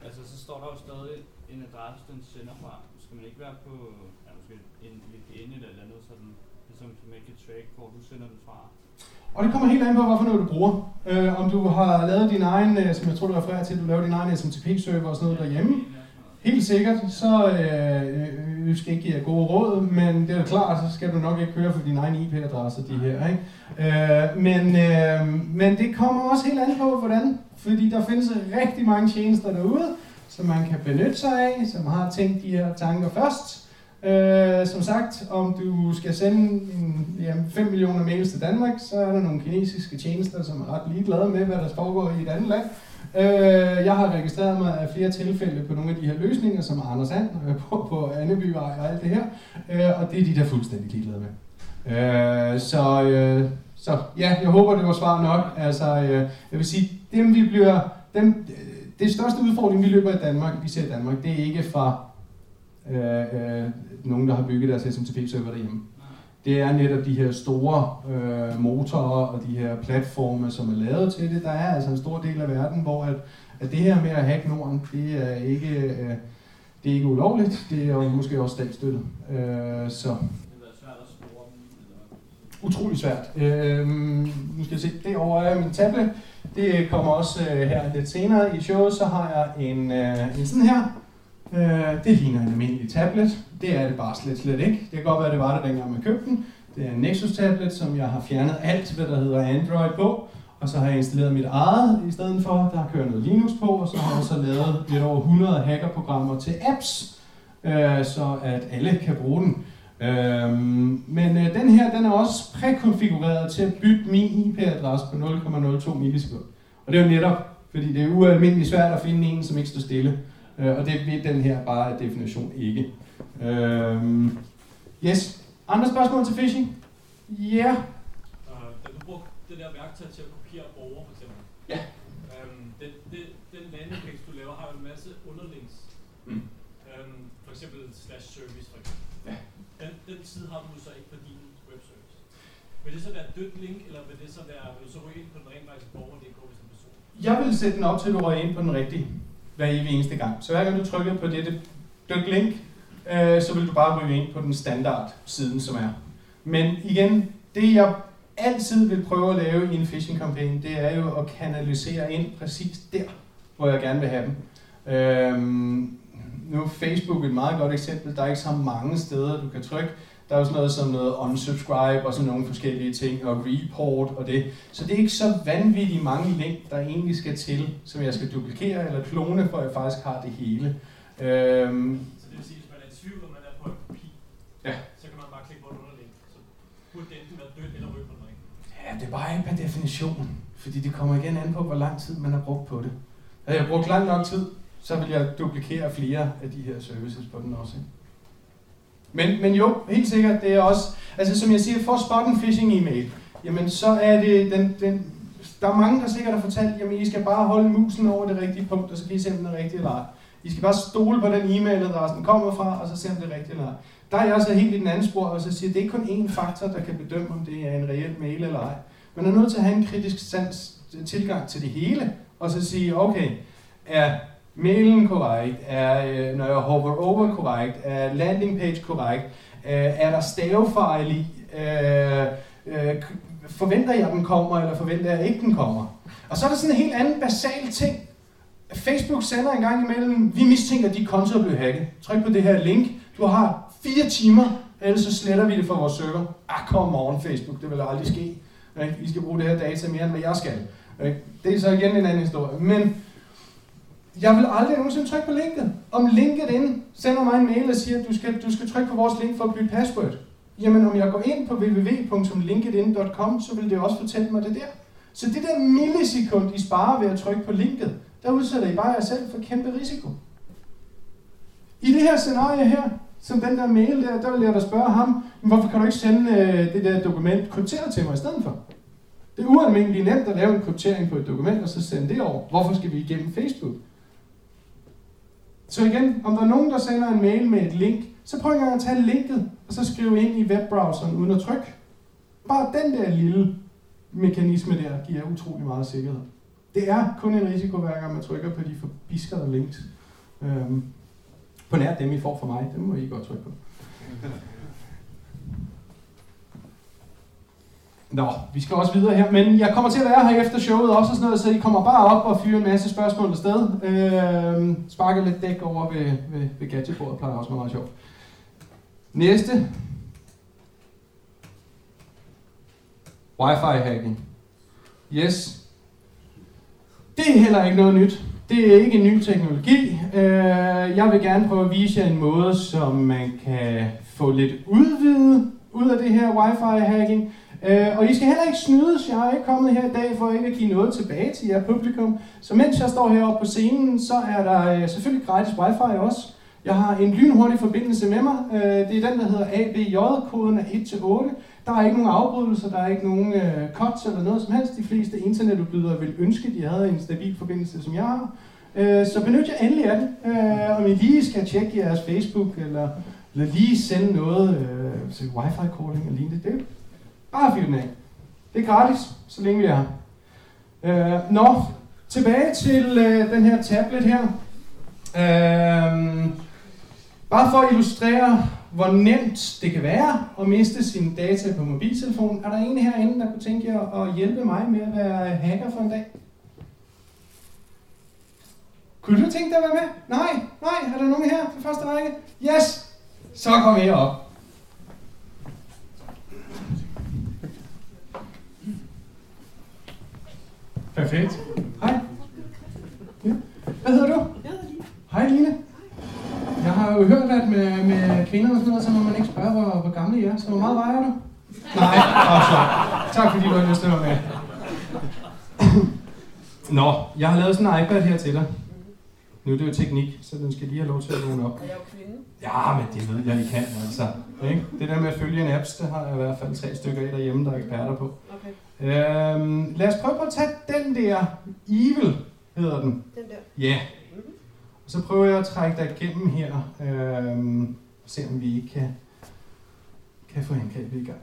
altså så står der jo stadig en adresse, den sender fra. Skal man ikke være på ja, måske en VPN eller et andet, sådan, ligesom så man kan track, hvor du sender den fra? Og det kommer helt an på, hvorfor noget du bruger. Øh, om du har lavet din egen, øh, som jeg tror du refererer til, du laver din egen SMTP-server og sådan noget derhjemme. Helt sikkert, så øh, vi skal ikke give jer gode råd, men det er klart, så skal du nok ikke køre for din egen IP-adresse, de her. Ikke? Øh, men, øh, men det kommer også helt an på, hvordan. Fordi der findes rigtig mange tjenester derude, som man kan benytte sig af, som har tænkt de her tanker først. Øh, som sagt, om du skal sende en, ja, 5 millioner mails til Danmark, så er der nogle kinesiske tjenester, som er ret ligeglade med, hvad der foregår i et andet land. Øh, jeg har registreret mig af flere tilfælde på nogle af de her løsninger, som Anders And [LAUGHS] øh, på, på Annebyvej og alt det her, øh, og det er de der fuldstændig ligeglade med. Øh, så, øh, så ja, jeg håber, det var svar nok. Altså, øh, jeg vil sige, dem vi bliver, dem, øh, det største udfordring, vi løber i Danmark, vi ser i Danmark, det er ikke fra øh, øh, nogen, der har bygget deres SMTP-server derhjemme det er netop de her store øh, motorer og de her platforme, som er lavet til det. Der er altså en stor del af verden, hvor at, at det her med at hacke Norden, det er ikke, øh, det er ikke ulovligt, det er måske også statsstøttet. Øh, så utrolig svært. Øh, nu skal jeg se, derovre er øh, min tablet. Det kommer også øh, her lidt senere i showet, så har jeg en, øh, en sådan her. Øh, det ligner en almindelig tablet. Det er det bare slet, slet ikke. Det kan godt være, det var det dengang man købte den. Det er en Nexus tablet, som jeg har fjernet alt, hvad der hedder Android på. Og så har jeg installeret mit eget i stedet for. Der kører noget Linux på, og så har jeg så lavet lidt over 100 hackerprogrammer til apps, øh, så at alle kan bruge den. Øhm, men øh, den her, den er også prækonfigureret til at bytte min IP-adresse på 0,02 millisekund. Og det er jo netop, fordi det er ualmindeligt svært at finde en, som ikke står stille. Øh, og det vil den her bare af definition ikke. Øhm, yes. Andre spørgsmål til phishing? Ja. Yeah. Da du brugte det der værktøj til at kopiere borger, for eksempel. Ja. Øhm, den, den, den landingpage, du laver, har jo en masse underlinks. Mm. Øhm, for eksempel slash service, for eksempel. Ja. Den, den side har du så ikke på din webservice. Vil det så være et dødt link, eller vil det så være, vil du så ryge ind på den rent faktisk borger.dk hvis en person? Jeg vil sætte den op til, at du ind på den rigtige hver evig eneste gang. Så hver gang du trykker på dette dødt link, øh, så vil du bare ryge ind på den standard siden, som er. Men igen, det jeg altid vil prøve at lave i en phishing kampagne, det er jo at kanalisere ind præcis der, hvor jeg gerne vil have dem. Øhm, nu er Facebook et meget godt eksempel. Der er ikke så mange steder, du kan trykke. Der er jo sådan noget som noget unsubscribe og sådan nogle forskellige ting, og report og det. Så det er ikke så vanvittigt mange link, der egentlig skal til, som jeg skal duplikere eller klone, for at jeg faktisk har det hele. Øhm, tvivl, om man er på en kopi, ja. så kan man bare klikke på et underlink. Så burde det enten være dødt eller rødt på den Ja, det er bare ikke per definition. Fordi det kommer igen an på, hvor lang tid man har brugt på det. Havde jeg brugt lang nok tid, så vil jeg duplikere flere af de her services på den også. Ikke? Men, men jo, helt sikkert, det er også, altså som jeg siger, for spot en phishing e-mail, jamen så er det, den, den, der er mange, der sikkert har fortalt, jamen I skal bare holde musen over det rigtige punkt, og så kan I se, om den er rigtig eller ej. I skal bare stole på den e-mailadresse, den kommer fra, og så se, om det er rigtigt eller ej. Der er jeg altså helt i den anden spor, og så siger, at det er ikke kun én faktor, der kan bedømme, om det er en reel mail eller ej. Man er nødt til at have en kritisk sans, tilgang til det hele, og så sige, okay, er mailen korrekt, er, øh, når jeg hover over korrekt, er landing page korrekt, øh, er der stavefejl i, øh, øh, forventer jeg, den kommer, eller forventer jeg ikke, den kommer. Og så er der sådan en helt anden basal ting. Facebook sender en gang imellem, vi mistænker, at de konto er blevet hacket. Tryk på det her link. Du har fire timer, ellers så sletter vi det fra vores server. Ah, kom morgen Facebook, det vil aldrig ske. I skal bruge det her data mere, end hvad jeg skal. Det er så igen en anden historie. Men jeg vil aldrig nogensinde trykke på linket. Om linket ind sender mig en mail og siger, at du skal, du skal trykke på vores link for at bytte password. Jamen, om jeg går ind på www.linkedin.com, så vil det også fortælle mig det der. Så det der millisekund, I sparer ved at trykke på linket, der udsætter I bare jer selv for kæmpe risiko. I det her scenarie her, som den der mail der, der vil jeg da spørge ham, hvorfor kan du ikke sende øh, det der dokument krypteret til mig i stedet for? Det er ualmindeligt nemt at lave en kryptering på et dokument, og så sende det over. Hvorfor skal vi igennem Facebook? Så igen, om der er nogen, der sender en mail med et link, så prøv at tage linket, og så skrive ind i webbrowseren uden at trykke. Bare den der lille mekanisme der giver utrolig meget sikkerhed. Det er kun en risiko, hver gang man trykker på de forbiskede links. Øhm, på nær dem, I får fra mig, dem må I godt trykke på. Nå, vi skal også videre her, men jeg kommer til at være her efter showet også og sådan noget, så I kommer bare op og fyrer en masse spørgsmål afsted. Øh, sparker lidt dæk over ved, ved, ved gadgetbordet, plejer også meget sjovt. Næste. Wi-Fi hacking. Yes. Det er heller ikke noget nyt. Det er ikke en ny teknologi. Øh, jeg vil gerne prøve at vise jer en måde, som man kan få lidt udvidet ud af det her Wi-Fi hacking. Øh, og I skal heller ikke snydes. Jeg er ikke kommet her i dag for ikke at give noget tilbage til jer publikum. Så mens jeg står heroppe på scenen, så er der øh, selvfølgelig gratis wifi også. Jeg har en lynhurtig forbindelse med mig. Øh, det er den, der hedder ABJ. Koden er 1-8. Der er ikke nogen afbrydelser, der er ikke nogen øh, cuts eller noget som helst. De fleste internetudbydere vil ønske, at de havde en stabil forbindelse, som jeg har. Øh, så benyt jer endelig af det. Øh, om I lige skal tjekke jeres Facebook, eller, eller lige sende noget øh, til wifi-calling eller lignende. Det Bare fyr den af. Det er gratis, så længe vi er her. Øh, nå, tilbage til øh, den her tablet her. Øh, bare for at illustrere, hvor nemt det kan være at miste sine data på mobiltelefonen, er der en herinde, der kunne tænke jer at hjælpe mig med at være hacker for en dag? Kunne du tænke dig at være med? Nej, nej, er der nogen her på første række? Yes! Så kom her Perfekt. Hej. Ja. Hvad hedder du? Jeg hedder Line. Hej Line. Jeg har jo hørt, at med, med kvinder og sådan noget, så må man ikke spørge, hvor, hvor gammel I er. Så hvor meget vejer du? Nej, altså. Tak fordi du har lyst til at være med. Nå, jeg har lavet sådan en iPad her til dig. Nu er det jo teknik, så den skal lige have lov til at vågne op. Og jeg er jo kvinde. Ja, men det ved jeg, I kan altså. Ikke? Det der med at følge en apps, det har jeg i hvert fald tre stykker af derhjemme, der er eksperter på. Okay, Øhm, lad os prøve på at tage den der Evil, hedder den. den der. Ja. Yeah. Så prøver jeg at trække dig igennem her, øhm, og se om vi ikke kan, kan få angrebet i gang.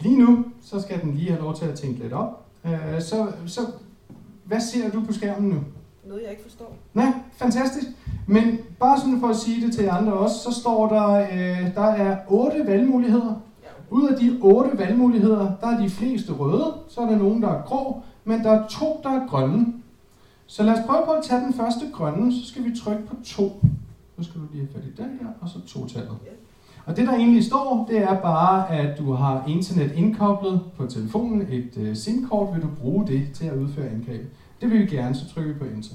Lige nu, så skal den lige have lov til at tænke lidt op. Øh, så, så hvad ser du på skærmen nu? Noget, jeg ikke forstår. Nej, fantastisk. Men bare sådan for at sige det til andre også, så står der, øh, der er otte valgmuligheder. Ud af de otte valgmuligheder, der er de fleste røde, så er der nogen, der er grå, men der er to, der er grønne. Så lad os prøve på at tage den første grønne, så skal vi trykke på to. Så skal du lige have fat i den her, og så to-tallet. Og det der egentlig står, det er bare, at du har internet indkoblet på telefonen, et uh, SIM-kort, vil du bruge det til at udføre angreb. Det vil vi gerne, så trykker vi på Enter.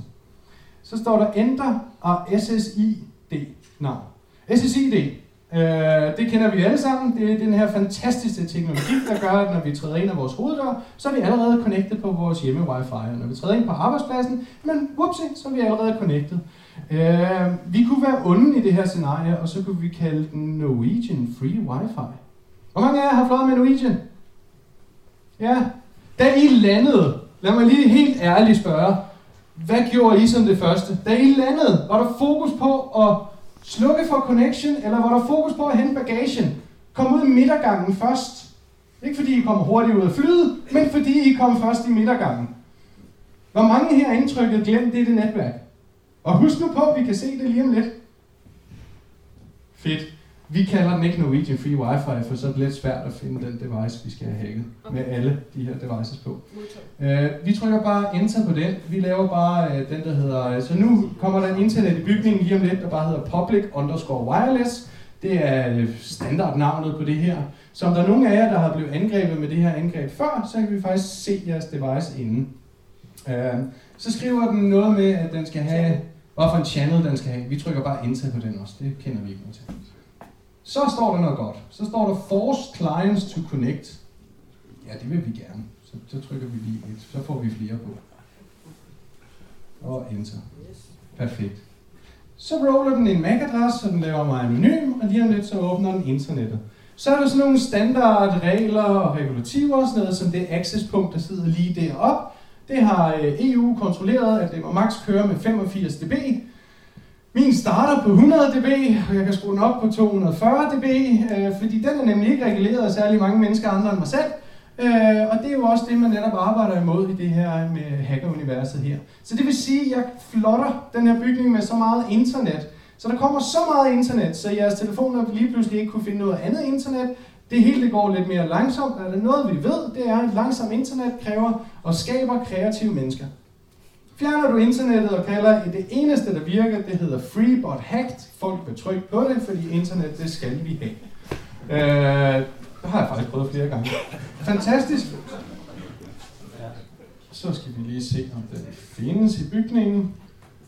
Så står der Enter og SSID navn. SSID Øh, det kender vi alle sammen. Det er den her fantastiske teknologi, der gør, at når vi træder ind af vores hoveddør, så er vi allerede connected på vores hjemme wifi. Og når vi træder ind på arbejdspladsen, men whoopsie, så er vi allerede connected. Øh, vi kunne være onde i det her scenarie, og så kunne vi kalde den Norwegian Free Wi-Fi. Hvor mange af jer har fløjet med Norwegian? Ja. Da I landede, lad mig lige helt ærligt spørge, hvad gjorde I som det første? Da I landede, var der fokus på at slukke for connection, eller var der fokus på at hente bagagen? Kom ud i midtergangen først. Ikke fordi I kom hurtigt ud af flyet, men fordi I kom først i midtergangen. Hvor mange her indtrykket glemt det, det netværk? Og husk nu på, at vi kan se det lige om lidt. Fedt. Vi kalder den ikke Norwegian Free Wi-Fi, for så er det lidt svært at finde den device, vi skal have hacket okay. med alle de her devices på. Uh, vi trykker bare enter på den. Vi laver bare uh, den, der hedder... Så nu kommer der en internet i bygningen lige om lidt, der bare hedder public underscore wireless. Det er øh, standardnavnet på det her. Så om der er nogen af jer, der har blevet angrebet med det her angreb før, så kan vi faktisk se jeres device inden. Uh, så skriver den noget med, at den skal have... Hvad for en channel den skal have. Vi trykker bare enter på den også. Det kender vi ikke noget til. Så står der noget godt. Så står der Force Clients to Connect. Ja, det vil vi gerne. Så, så trykker vi lige et. Så får vi flere på. Og Enter. Perfekt. Så roller den en MAC-adresse, så den laver mig anonym, og lige om lidt så åbner den internettet. Så er der sådan nogle standardregler og regulativer, sådan noget som det accesspunkt, der sidder lige deroppe. Det har øh, EU kontrolleret, at det må max køre med 85 dB, min starter på 100 dB, og jeg kan skrue den op på 240 dB, øh, fordi den er nemlig ikke reguleret af særlig mange mennesker andre end mig selv. Øh, og det er jo også det, man netop arbejder imod i det her med hackeruniverset her. Så det vil sige, at jeg flotter den her bygning med så meget internet. Så der kommer så meget internet, så jeres telefoner lige pludselig ikke kunne finde noget andet internet. Det hele det går lidt mere langsomt. Er der noget, vi ved, det er, at langsom internet kræver og skaber kreative mennesker. Fjerner du internettet og kalder det eneste, der virker, det hedder free but hacked. Folk vil trykke på det, fordi internet, det skal vi have. Øh, det har jeg faktisk prøvet flere gange. Fantastisk. Så skal vi lige se, om den findes i bygningen.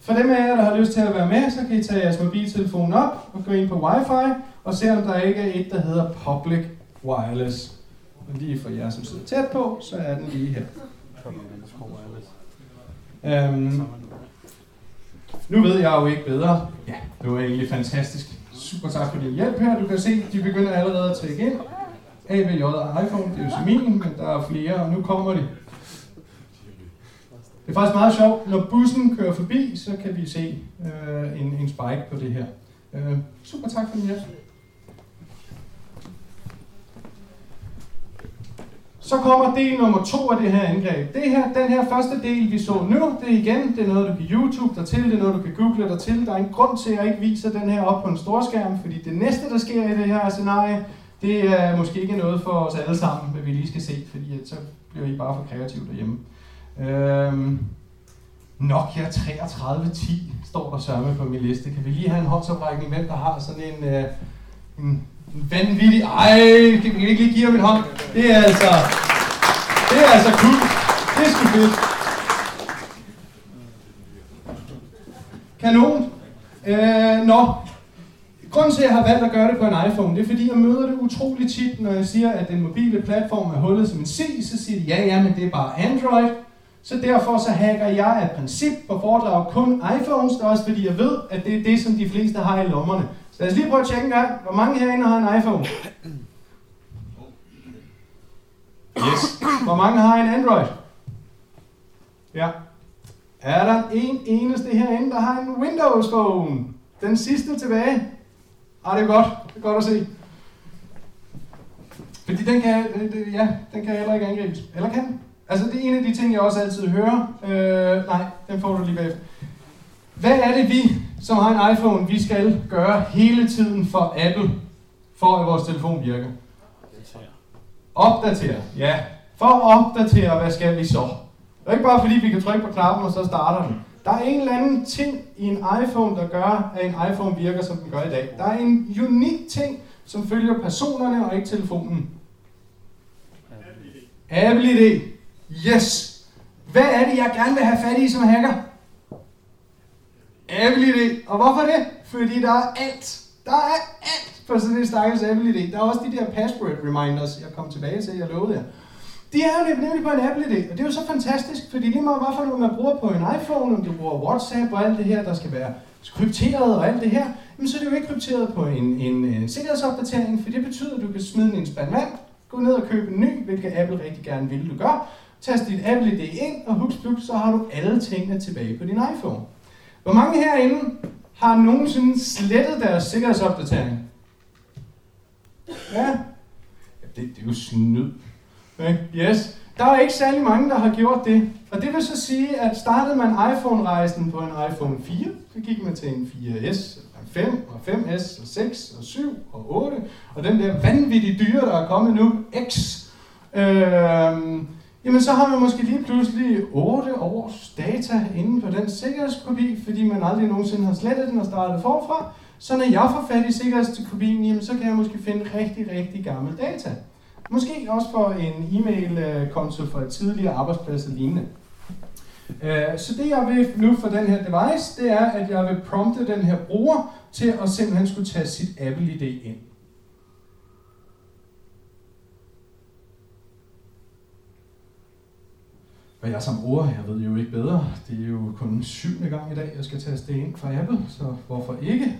For dem af jer, der har lyst til at være med, så kan I tage jeres mobiltelefon op og gå ind på wifi og se, om der ikke er et, der hedder Public Wireless. Og lige for jer, som sidder tæt på, så er den lige her. Øhm, nu ved jeg jo ikke bedre. Ja, det var egentlig fantastisk. Super tak for din hjælp her. Du kan se, de begynder allerede at trække ind. AVJ og iPhone, det er jo så min, men der er flere, og nu kommer de. Det er faktisk meget sjovt. Når bussen kører forbi, så kan vi se øh, en, en spike på det her. Øh, super tak for din hjælp. Så kommer del nummer to af det her angreb. Det her, den her første del, vi så nu, det er igen, det er noget, du kan YouTube dig til, det er noget, du kan google dig til. Der er en grund til, at jeg ikke viser den her op på en storskærm, fordi det næste, der sker i det her scenarie, det er måske ikke noget for os alle sammen, hvad vi lige skal se, fordi at så bliver I bare for kreative derhjemme. Øhm, Nokia 3310 står der sørme på min liste. Kan vi lige have en håndsoprækning, hvem der har sådan en, øh, en vanvittig... Ej, kan vi ikke lige give ham en hånd? Det er altså... Det er altså cool. Det er sgu fedt. Kanon. Øh, nå. Grunden til, at jeg har valgt at gøre det på en iPhone, det er fordi, jeg møder det utrolig tit, når jeg siger, at den mobile platform er hullet som en C, så siger de, ja, ja, men det er bare Android. Så derfor så hacker jeg af princip på foredrag kun iPhones, det er også fordi jeg ved, at det er det, som de fleste har i lommerne. Så lad os lige prøve at tjekke en gang. Hvor mange herinde har en iPhone? Yes. Hvor mange har en Android? Ja. Er der en eneste herinde, der har en Windows Phone? Den sidste tilbage? Ah, det er godt. Det er godt at se. Fordi den kan, ja, den kan heller ikke angribes. Eller kan Altså, det er en af de ting, jeg også altid hører. Øh, nej, den får du lige bagefter. Hvad er det, vi, som har en iPhone, vi skal gøre hele tiden for Apple, for at vores telefon virker? Opdatere. Ja. For at opdatere, hvad skal vi så? Det er ikke bare fordi, vi kan trykke på knappen, og så starter den. Der er en eller anden ting i en iPhone, der gør, at en iPhone virker, som den gør i dag. Der er en unik ting, som følger personerne og ikke telefonen. Apple ID. Yes! Hvad er det, jeg gerne vil have fat i som hacker? Apple ID. Og hvorfor det? Fordi der er alt. Der er alt. på sådan en stakkels Apple ID. Der er også de der password reminders, jeg kom tilbage til, jeg lovede jer. De er jo nemlig på en Apple ID, og det er jo så fantastisk, fordi lige meget hvad for noget man bruger på en iPhone, om du bruger WhatsApp og alt det her, der skal være krypteret og alt det her, jamen så er det jo ikke krypteret på en, en, en sikkerhedsopdatering, for det betyder, at du kan smide den i en spand vand, gå ned og købe en ny, hvilket Apple rigtig gerne vil, du gør, tast dit Apple ID ind, og husk så har du alle tingene tilbage på din iPhone. Hvor mange herinde har nogensinde slettet deres sikkerhedsopdatering? Ja, det, det er jo snyd. Okay? Yes. Der er ikke særlig mange, der har gjort det. Og det vil så sige, at startede man iPhone-rejsen på en iPhone 4, så gik man til en 4S, 5 og 5S og 6 og 7 og 8, og den der vanvittige dyre, der er kommet nu, X, øh, jamen så har man måske lige pludselig 8 års data inde på den sikkerhedskopi, fordi man aldrig nogensinde har slettet den og startet forfra. Så når jeg får fat i sikkerhedskopien, jamen så kan jeg måske finde rigtig, rigtig gammel data. Måske også for en e-mail-konto fra et tidligere arbejdsplads og lignende. Øh, så det jeg vil nu for den her device, det er, at jeg vil prompte den her bruger til at simpelthen skulle tage sit Apple ID ind. Og jeg som bruger, jeg ved jo ikke bedre. Det er jo kun syvende gang i dag, jeg skal taste det ind fra Apple, så hvorfor ikke?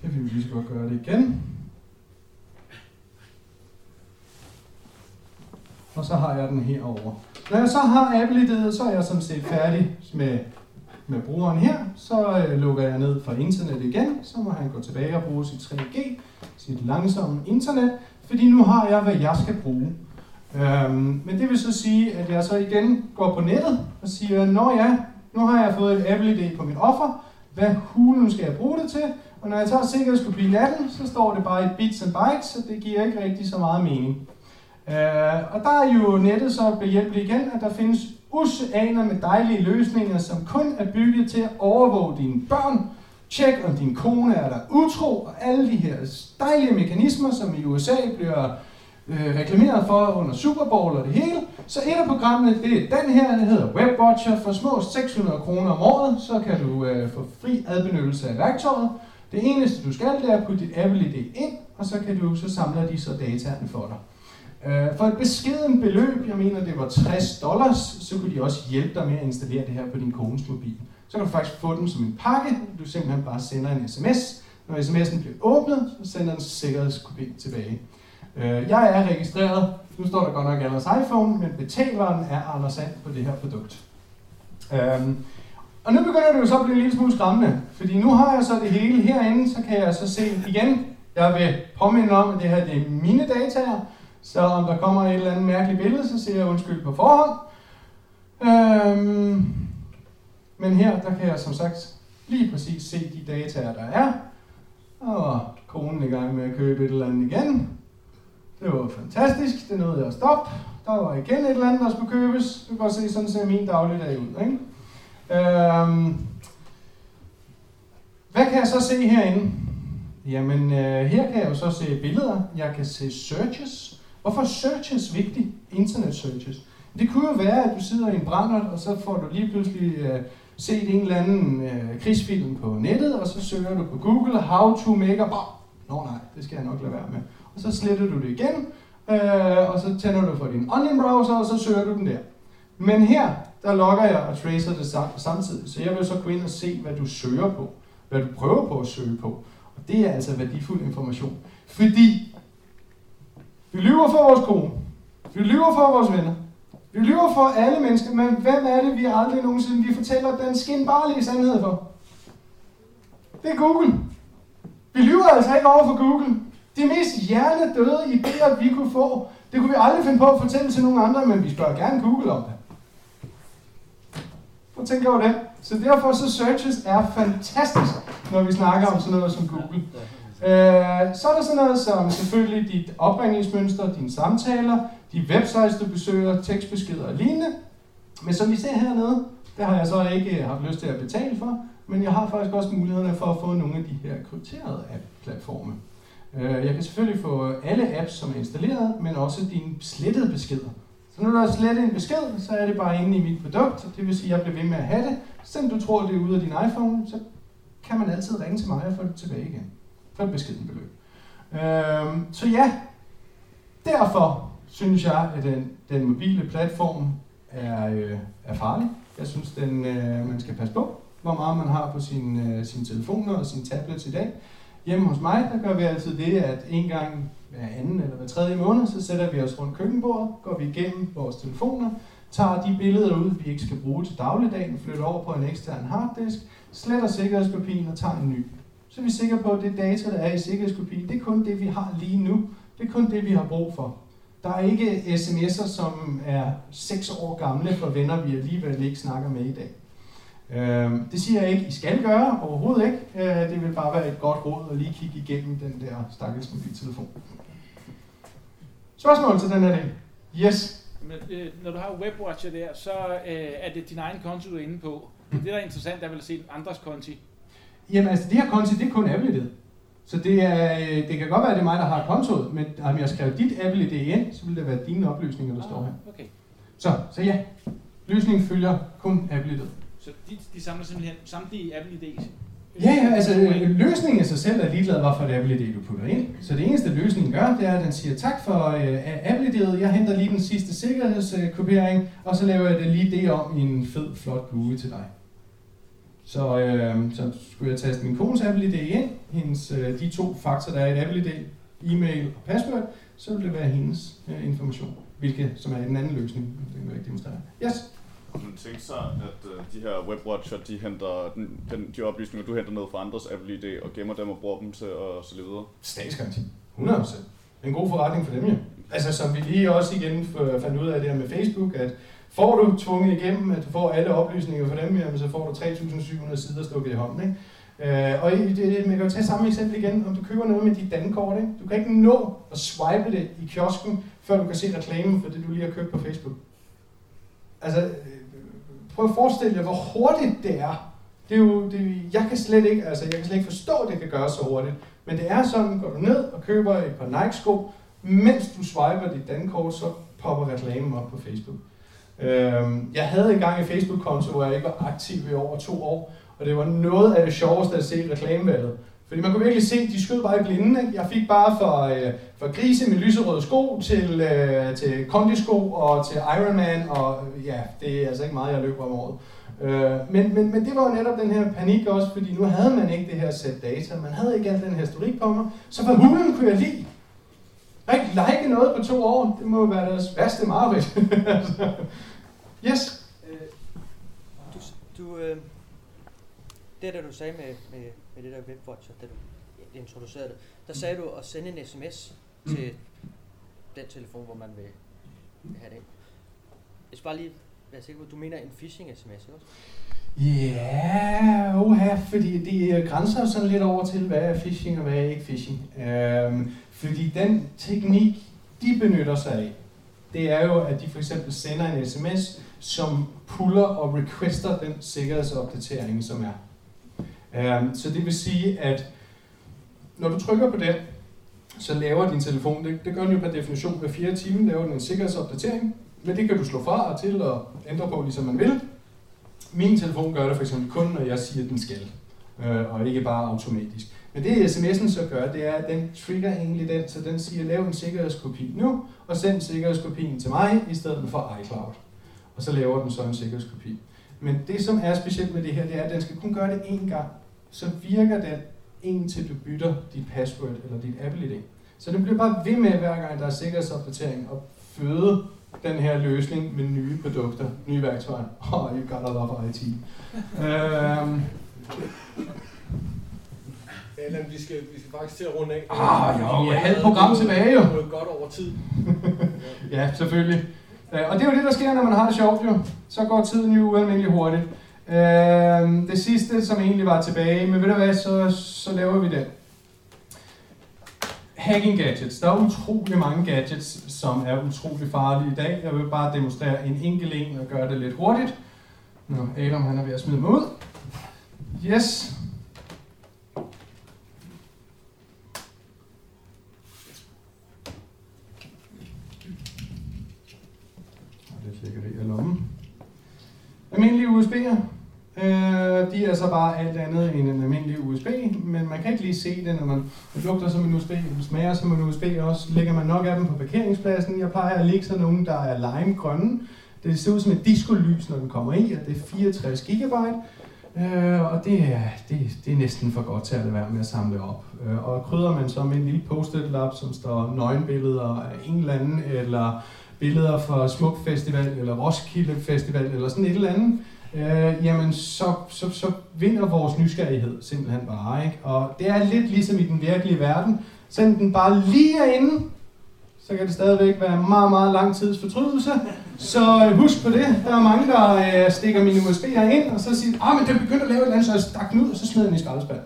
Kan vi jo lige så godt gøre det igen. og så har jeg den herover. Når jeg så har Apple ID'et, så er jeg som set færdig med, med brugeren her. Så øh, lukker jeg ned fra internet igen, så må han gå tilbage og bruge sit 3G, sit langsomme internet, fordi nu har jeg, hvad jeg skal bruge. Øhm, men det vil så sige, at jeg så igen går på nettet og siger, Nå ja, nu har jeg fået et Apple ID på mit offer, hvad hulen skal jeg bruge det til? Og når jeg tager sikkerhedskopien af den, så står det bare i bits and bytes, så det giver ikke rigtig så meget mening. Øh, og der er jo nettet så behjælpelig igen, at der findes oceaner med dejlige løsninger, som kun er bygget til at overvåge dine børn, tjek om din kone er der utro, og alle de her dejlige mekanismer, som i USA bliver øh, reklameret for under Super Bowl og det hele. Så et af programmene, det er den her, den hedder WebWatcher. For små 600 kroner om året, så kan du øh, få fri adbenyttelse af værktøjet. Det eneste du skal, det er at putte dit Apple ID ind, og så kan du så samle de så dataen for dig. Øh, for et beskeden beløb, jeg mener det var 60 dollars, så kunne de også hjælpe dig med at installere det her på din kones mobil. Så kan du faktisk få den som en pakke, du simpelthen bare sender en sms. Når sms'en bliver åbnet, så sender den sikkerhedskopi tilbage. Øh, jeg er registreret, nu står der godt nok Anders iPhone, men betaleren er Anders Sand på det her produkt. Øhm, og nu begynder det jo så at blive en lille smule skræmmende, fordi nu har jeg så det hele herinde, så kan jeg så se igen, jeg vil påminde om, at det her det er mine dataer, så om der kommer et eller andet mærkeligt billede, så siger jeg undskyld på forhånd. Øhm, men her, der kan jeg som sagt lige præcis se de data, der er. Og konen i gang med at købe et eller andet igen. Det var fantastisk, det nåede jeg at stoppe. Der var igen et eller andet, der skulle købes. Du kan godt se, sådan ser min dagligdag ud. Ikke? Øhm, hvad kan jeg så se herinde? Jamen, øh, her kan jeg jo så se billeder. Jeg kan se searches. Hvorfor searches vigtigt? Internet searches. Det kunne jo være, at du sidder i en brændert, og så får du lige pludselig øh, set en eller anden øh, krigsfilm på nettet, og så søger du på Google, how to make a bomb. Nå nej, det skal jeg nok lade være med. Og så sletter du det igen, øh, og så tænder du for din onion browser, og så søger du den der. Men her, der logger jeg og tracer det samtidig, så jeg vil så gå ind og se, hvad du søger på, hvad du prøver på at søge på. Og det er altså værdifuld information. Fordi vi lyver for vores kone. Vi lyver for vores venner. Vi lyver for alle mennesker, men hvem er det, vi aldrig nogensinde vi fortæller den skinbarlige sandhed for? Det er Google. Vi lyver altså ikke over for Google. Det mest hjernedøde idéer, vi kunne få, det kunne vi aldrig finde på at fortælle til nogen andre, men vi spørger gerne Google om det. Prøv at tænke over det. Så derfor så searches er fantastisk, når vi snakker om sådan noget som Google. Øh, så er der sådan noget som selvfølgelig dit opringningsmønster, dine samtaler, de websites, du besøger, tekstbeskeder og lignende. Men som vi ser hernede, det har jeg så ikke haft lyst til at betale for, men jeg har faktisk også mulighederne for at få nogle af de her krypterede app-platforme. Øh, jeg kan selvfølgelig få alle apps, som er installeret, men også dine slettede beskeder. Så når du har slettet en besked, så er det bare inde i mit produkt, det vil sige, at jeg bliver ved med at have det. Selvom du tror, det er ude af din iPhone, så kan man altid ringe til mig og få det tilbage igen for et beskeden beløb. Øhm, så ja, derfor synes jeg, at den, den mobile platform er, øh, er farlig. Jeg synes, den, øh, man skal passe på, hvor meget man har på sin, øh, sin telefoner og sine tablets i dag. Hjemme hos mig, der gør vi altid det, at en gang hver anden eller hver tredje måned, så sætter vi os rundt køkkenbordet, går vi igennem vores telefoner, tager de billeder ud, vi ikke skal bruge til dagligdagen, flytter over på en ekstern harddisk, sletter sikkerhedskopien og tager en ny. Så er vi sikre på, at det data, der er i sikkerhedskopien, det er kun det, vi har lige nu. Det er kun det, vi har brug for. Der er ikke sms'er, som er 6 år gamle for venner, vi alligevel ikke snakker med i dag. Øh, det siger jeg ikke, I skal gøre, overhovedet ikke. Øh, det vil bare være et godt råd at lige kigge igennem den der stakkels mobiltelefon. Spørgsmål til den her del? Yes. Men, øh, når du har WebWatcher der, så øh, er det din egen konto, du er inde på. Det, der er interessant, er vel at se andres konti. Jamen altså, det her konti, det er kun Apple-ID. Så det, er, øh, det kan godt være, at det er mig, der har kontoet, men om jeg skrev dit Apple-ID ind, så vil det være dine oplysninger, der står her. Ah, Okay. Så, så ja, løsningen følger kun Apple-ID. Så de, de samler simpelthen samtlige Apple ID's? Ja, ja, altså løsningen i sig selv er ligeglad, hvorfor det Apple ID du putter ind. Så det eneste løsningen gør, det er, at den siger tak for øh, Apple ID'et, jeg henter lige den sidste sikkerhedskopiering, og så laver jeg det lige det om i en fed, flot GUI til dig. Så, øh, så skulle jeg taste min kones Apple ID ind, hendes, øh, de to faktorer, der er i et Apple ID, e-mail og password, så vil det være hendes øh, information, hvilket som er den anden løsning, den vil jeg ikke demonstrere. Yes? Kunne man tænke sig, at øh, de her WebWatcher, de henter den, den, de oplysninger, du henter ned fra andres Apple ID, og gemmer dem og bruger dem til at så videre? Statsgaranti. 100%. En god forretning for dem jo. Altså som vi lige også igen fandt ud af det her med Facebook, at får du tvunget igennem, at du får alle oplysninger fra dem, jamen, så får du 3.700 sider stukket i hånden. Ikke? Øh, og det, det, man kan jo tage samme eksempel igen, om du køber noget med dit dankort. Ikke? Du kan ikke nå at swipe det i kiosken, før du kan se reklamen for det, du lige har købt på Facebook. Altså, prøv at forestille jer, hvor hurtigt det er. Det er jo, det, jeg kan slet ikke, altså jeg kan slet ikke forstå, at det kan gøres så hurtigt. Men det er sådan, går du ned og køber et par Nike-sko, mens du swiper dit dankort, så popper reklamen op på Facebook. Øhm, jeg havde engang en Facebook-konto, hvor jeg ikke var aktiv i over to år, og det var noget af det sjoveste at se reklamevalget. Fordi man kunne virkelig se, at de skød bare i blinde. Ikke? Jeg fik bare for, øh, for grise med lyserøde sko til, øh, til kondisko og til Ironman, og ja, det er altså ikke meget, jeg løber om året. Øh, men, men, men det var jo netop den her panik også, fordi nu havde man ikke det her sæt data, man havde ikke al den her historik på mig, så for hulen kunne jeg lide. Jeg ikke like noget på to år, det må jo være deres værste mareridt. [LAUGHS] Altså, yes. Øh, du, du, øh, det der du sagde med, med, med det der webwatcher, da du introducerede det, der sagde du at sende en sms til den telefon, hvor man vil have det ind. Jeg skal bare lige være sikker på, at du mener en phishing-sms, ikke også? Ja, oha, fordi det øh, grænser sådan lidt over til, hvad er phishing og hvad er ikke phishing. Øhm, fordi den teknik, de benytter sig af, det er jo, at de for eksempel sender en sms, som puller og requester den sikkerhedsopdatering, som er. Øhm, så det vil sige, at når du trykker på den, så laver din telefon, det, det gør den jo per definition hver fire timer, laver den en sikkerhedsopdatering, men det kan du slå fra og til og ændre på, ligesom man vil. Min telefon gør det for eksempel kun, når jeg siger, at den skal, øh, og ikke bare automatisk. Men det sms'en så gør, det er, at den trigger egentlig den, så den siger, lav en sikkerhedskopi nu, og send sikkerhedskopien til mig, i stedet for iCloud. Og så laver den så en sikkerhedskopi. Men det, som er specielt med det her, det er, at den skal kun gøre det én gang. Så virker den, indtil du bytter dit password eller dit Apple-ID. Så det bliver bare ved med, hver gang der er sikkerhedsopdatering, at føde den her løsning med nye produkter, nye værktøjer. [LAUGHS] Oh, you got a lot of IT. øhm, Allan, vi skal, vi skal faktisk til at runde af. Ah, jo, Vi et er halvt program tilbage, jo. godt over tid. [LAUGHS] ja, selvfølgelig. Øh, Og det er jo det, der sker, når man har det sjovt jo. Så går tiden jo ualmindelig hurtigt. Øh, det sidste, som egentlig var tilbage, men ved du hvad, så, så laver vi det. Hacking gadgets. Der er utrolig mange gadgets, som er utrolig farlige i dag. Jeg vil bare demonstrere en enkelt en og gøre det lidt hurtigt. Nu, Adam han er ved at smide mig ud. Yes. Og det ligger det i lommen. Almindelige USB'er. Øh, de er så bare alt andet end en almindelig USB, men man kan ikke lige se det, når man det lugter som en USB, smager som en USB også. Lægger man nok af dem på parkeringspladsen. Jeg plejer at lægge sådan nogle, der er lime grønne. Det ser ud som et diskolys, når den kommer i, og det er 64 GB. Øh, og det er, det, det er næsten for godt til at lade være med at samle op. Øh, og krydder man så med en lille post-it-lap, som står nøgenbilleder af en eller anden, eller billeder fra Smuk Festival, eller Roskilde Festival, eller sådan et eller andet, øh, jamen så, så, så vinder vores nysgerrighed simpelthen bare. Ikke? Og det er lidt ligesom i den virkelige verden. Selvom den bare lige er inde, så kan det stadigvæk være meget, meget lang tids fortrydelse. Så øh, husk på det. Der er mange, der øh, stikker mine USB'er ind, og så siger, ah, men den begyndte at lave et eller andet, så jeg stak den ud, og så smed den i skraldespand.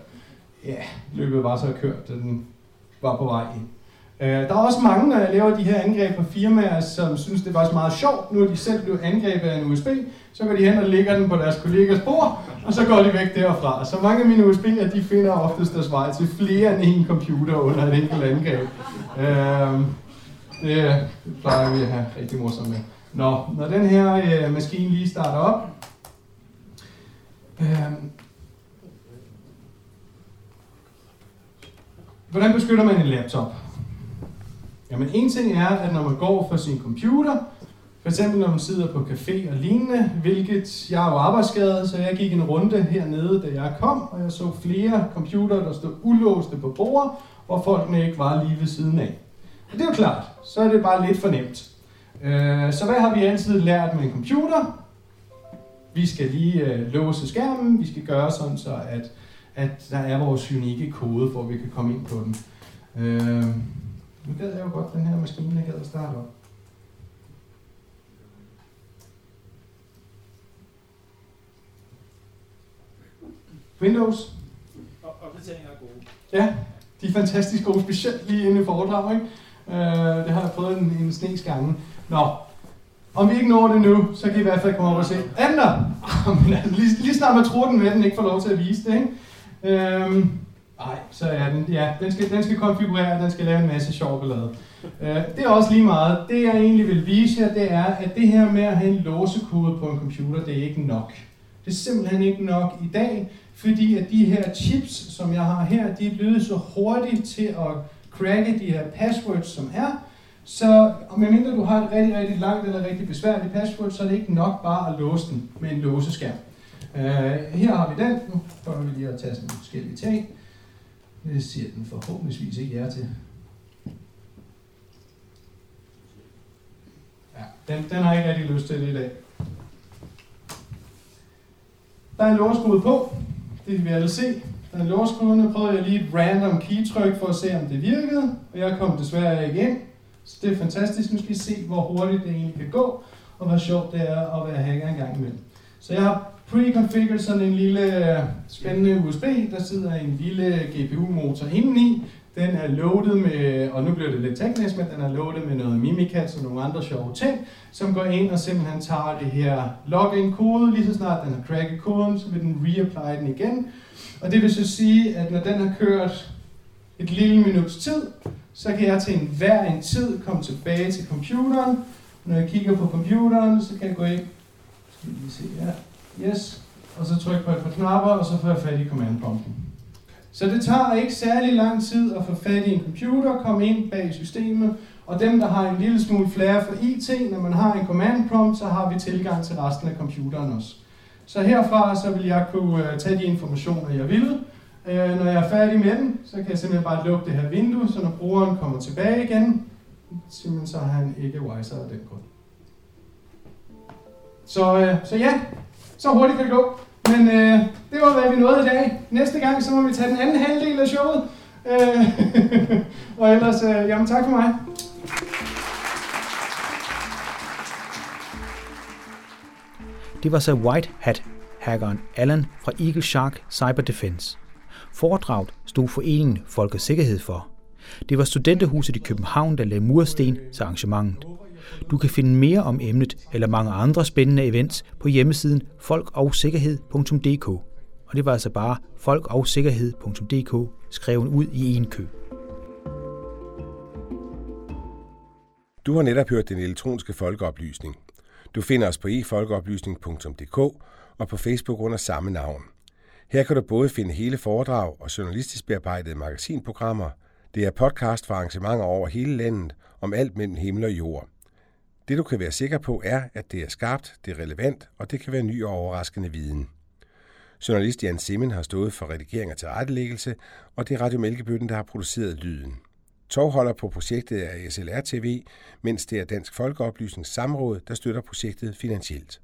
Ja, løbet var så kørt, den var på vej ind. Øh, der er også mange, når jeg laver de her angreb på firmaer, som synes, det var så meget sjovt. Nu er de selv blevet angrebet af en USB, så går de hen og lægger den på deres kollegas bord, og så går de væk derfra. Så mange af mine USB'er, de finder oftest deres vej til flere end en computer under et enkelt angreb. Øh, det, plejer vi at have rigtig morsomt med. Nå, når den her øh, maskine lige starter op, hvordan beskytter man en laptop? Jamen en ting er, at når man går fra sin computer, for eksempel når man sidder på café og lignende, hvilket jeg er jo arbejdsskadet, så jeg gik en runde hernede, da jeg kom, og jeg så flere computere, der stod ulåste på bordet, hvor folkene ikke var lige ved siden af. Og det er jo klart, så er det bare lidt for nemt. Øh, så hvad har vi altid lært med en computer? Vi skal lige øh, låse skærmen, vi skal gøre sådan så, at, at der er vores unikke kode, hvor vi kan komme ind på den. Øh, nu gad jeg jo godt den her maskine, jeg gad at starte op. Windows. Og opdateringer er gode. Ja, de er fantastisk gode, specielt lige inde i foredrag, ikke? Øh, det har jeg prøvet en, en snes gange. Nå, om vi ikke når det nu, så kan I i hvert fald komme op og se. Andre! [LAUGHS] Men altså, lige, lige snart man tror den den ikke får lov til at vise det, ikke? Øhm, nej, så er den, ja, den skal, den skal konfigurere, den skal lave en masse sjov ballade. Øh, det er også lige meget. Det jeg egentlig vil vise jer, det er, at det her med at have en låsekode på en computer, det er ikke nok. Det er simpelthen ikke nok i dag, fordi at de her chips, som jeg har her, de er blevet så hurtigt til at cracke de her passwords, som er. Så medmindre du har et rigtig, rigtig langt eller rigtig besværligt password, så er det ikke nok bare at låse den med en låseskærm. Uh, her har vi den. Nu prøver vi lige at tage sådan forskellige ting. Det siger den forhåbentligvis ikke jer til. Ja, den, den har jeg ikke rigtig lyst til i dag. Der er en låskode på. Det kan vi alle se. Der er en låskode. Prøvede jeg lige et random keytryk for at se, om det virkede. Og jeg kom desværre ikke ind. Så det er fantastisk. Nu skal I se, hvor hurtigt det egentlig kan gå, og hvor sjovt det er at være hacker en gang imellem. Så jeg har pre sådan en lille øh, spændende USB. Der sidder en lille GPU-motor indeni. Den er loaded med, og nu bliver det lidt teknisk, men den er loaded med noget Mimikatz og nogle andre sjove ting, som går ind og simpelthen tager det her login-kode. Lige så snart den har cracket koden, så vil den reapply den igen. Og det vil så sige, at når den har kørt et lille minuts tid, så kan jeg til enhver en tid komme tilbage til computeren. Når jeg kigger på computeren, så kan jeg gå ind, skal vi lige se her, yes, og så trykke på et par knapper, og så får jeg fat i command prompten. Så det tager ikke særlig lang tid at få fat i en computer, komme ind bag systemet, og dem, der har en lille smule flere for IT, når man har en command prompt, så har vi tilgang til resten af computeren også. Så herfra så vil jeg kunne øh, tage de informationer, jeg vil, Øh, når jeg er færdig med den, så kan jeg simpelthen bare lukke det her vindue, så når brugeren kommer tilbage igen, simpelthen så er han ikke wiser af den grund. Så, øh, så ja, så hurtigt kan det gå. Men øh, det var, hvad vi nåede i dag. Næste gang, så må vi tage den anden halvdel af showet. Øh, [LAUGHS] og ellers, øh, jamen tak for mig. Det var så White Hat hackeren Allen fra Eagle Shark Cyber Defense. Foredraget stod foreningen Folkets Sikkerhed for. Det var studenterhuset i København, der lagde mursten til arrangementet. Du kan finde mere om emnet eller mange andre spændende events på hjemmesiden folkogsikkerhed.dk. Og det var altså bare folkogsikkerhed.dk skrevet ud i en kø. Du har netop hørt den elektroniske folkeoplysning. Du finder os på efolkeoplysning.dk og på Facebook under samme navn. Her kan du både finde hele foredrag og journalistisk bearbejdede magasinprogrammer. Det er podcast for arrangementer over hele landet om alt mellem himmel og jord. Det du kan være sikker på er, at det er skarpt, det er relevant, og det kan være ny og overraskende viden. Journalist Jan Simmen har stået for redigering og tilrettelæggelse, og det er Radio Mælkebøtten, der har produceret lyden. Tovholder på projektet er SLR TV, mens det er Dansk Folkeoplysnings Samråd, der støtter projektet finansielt.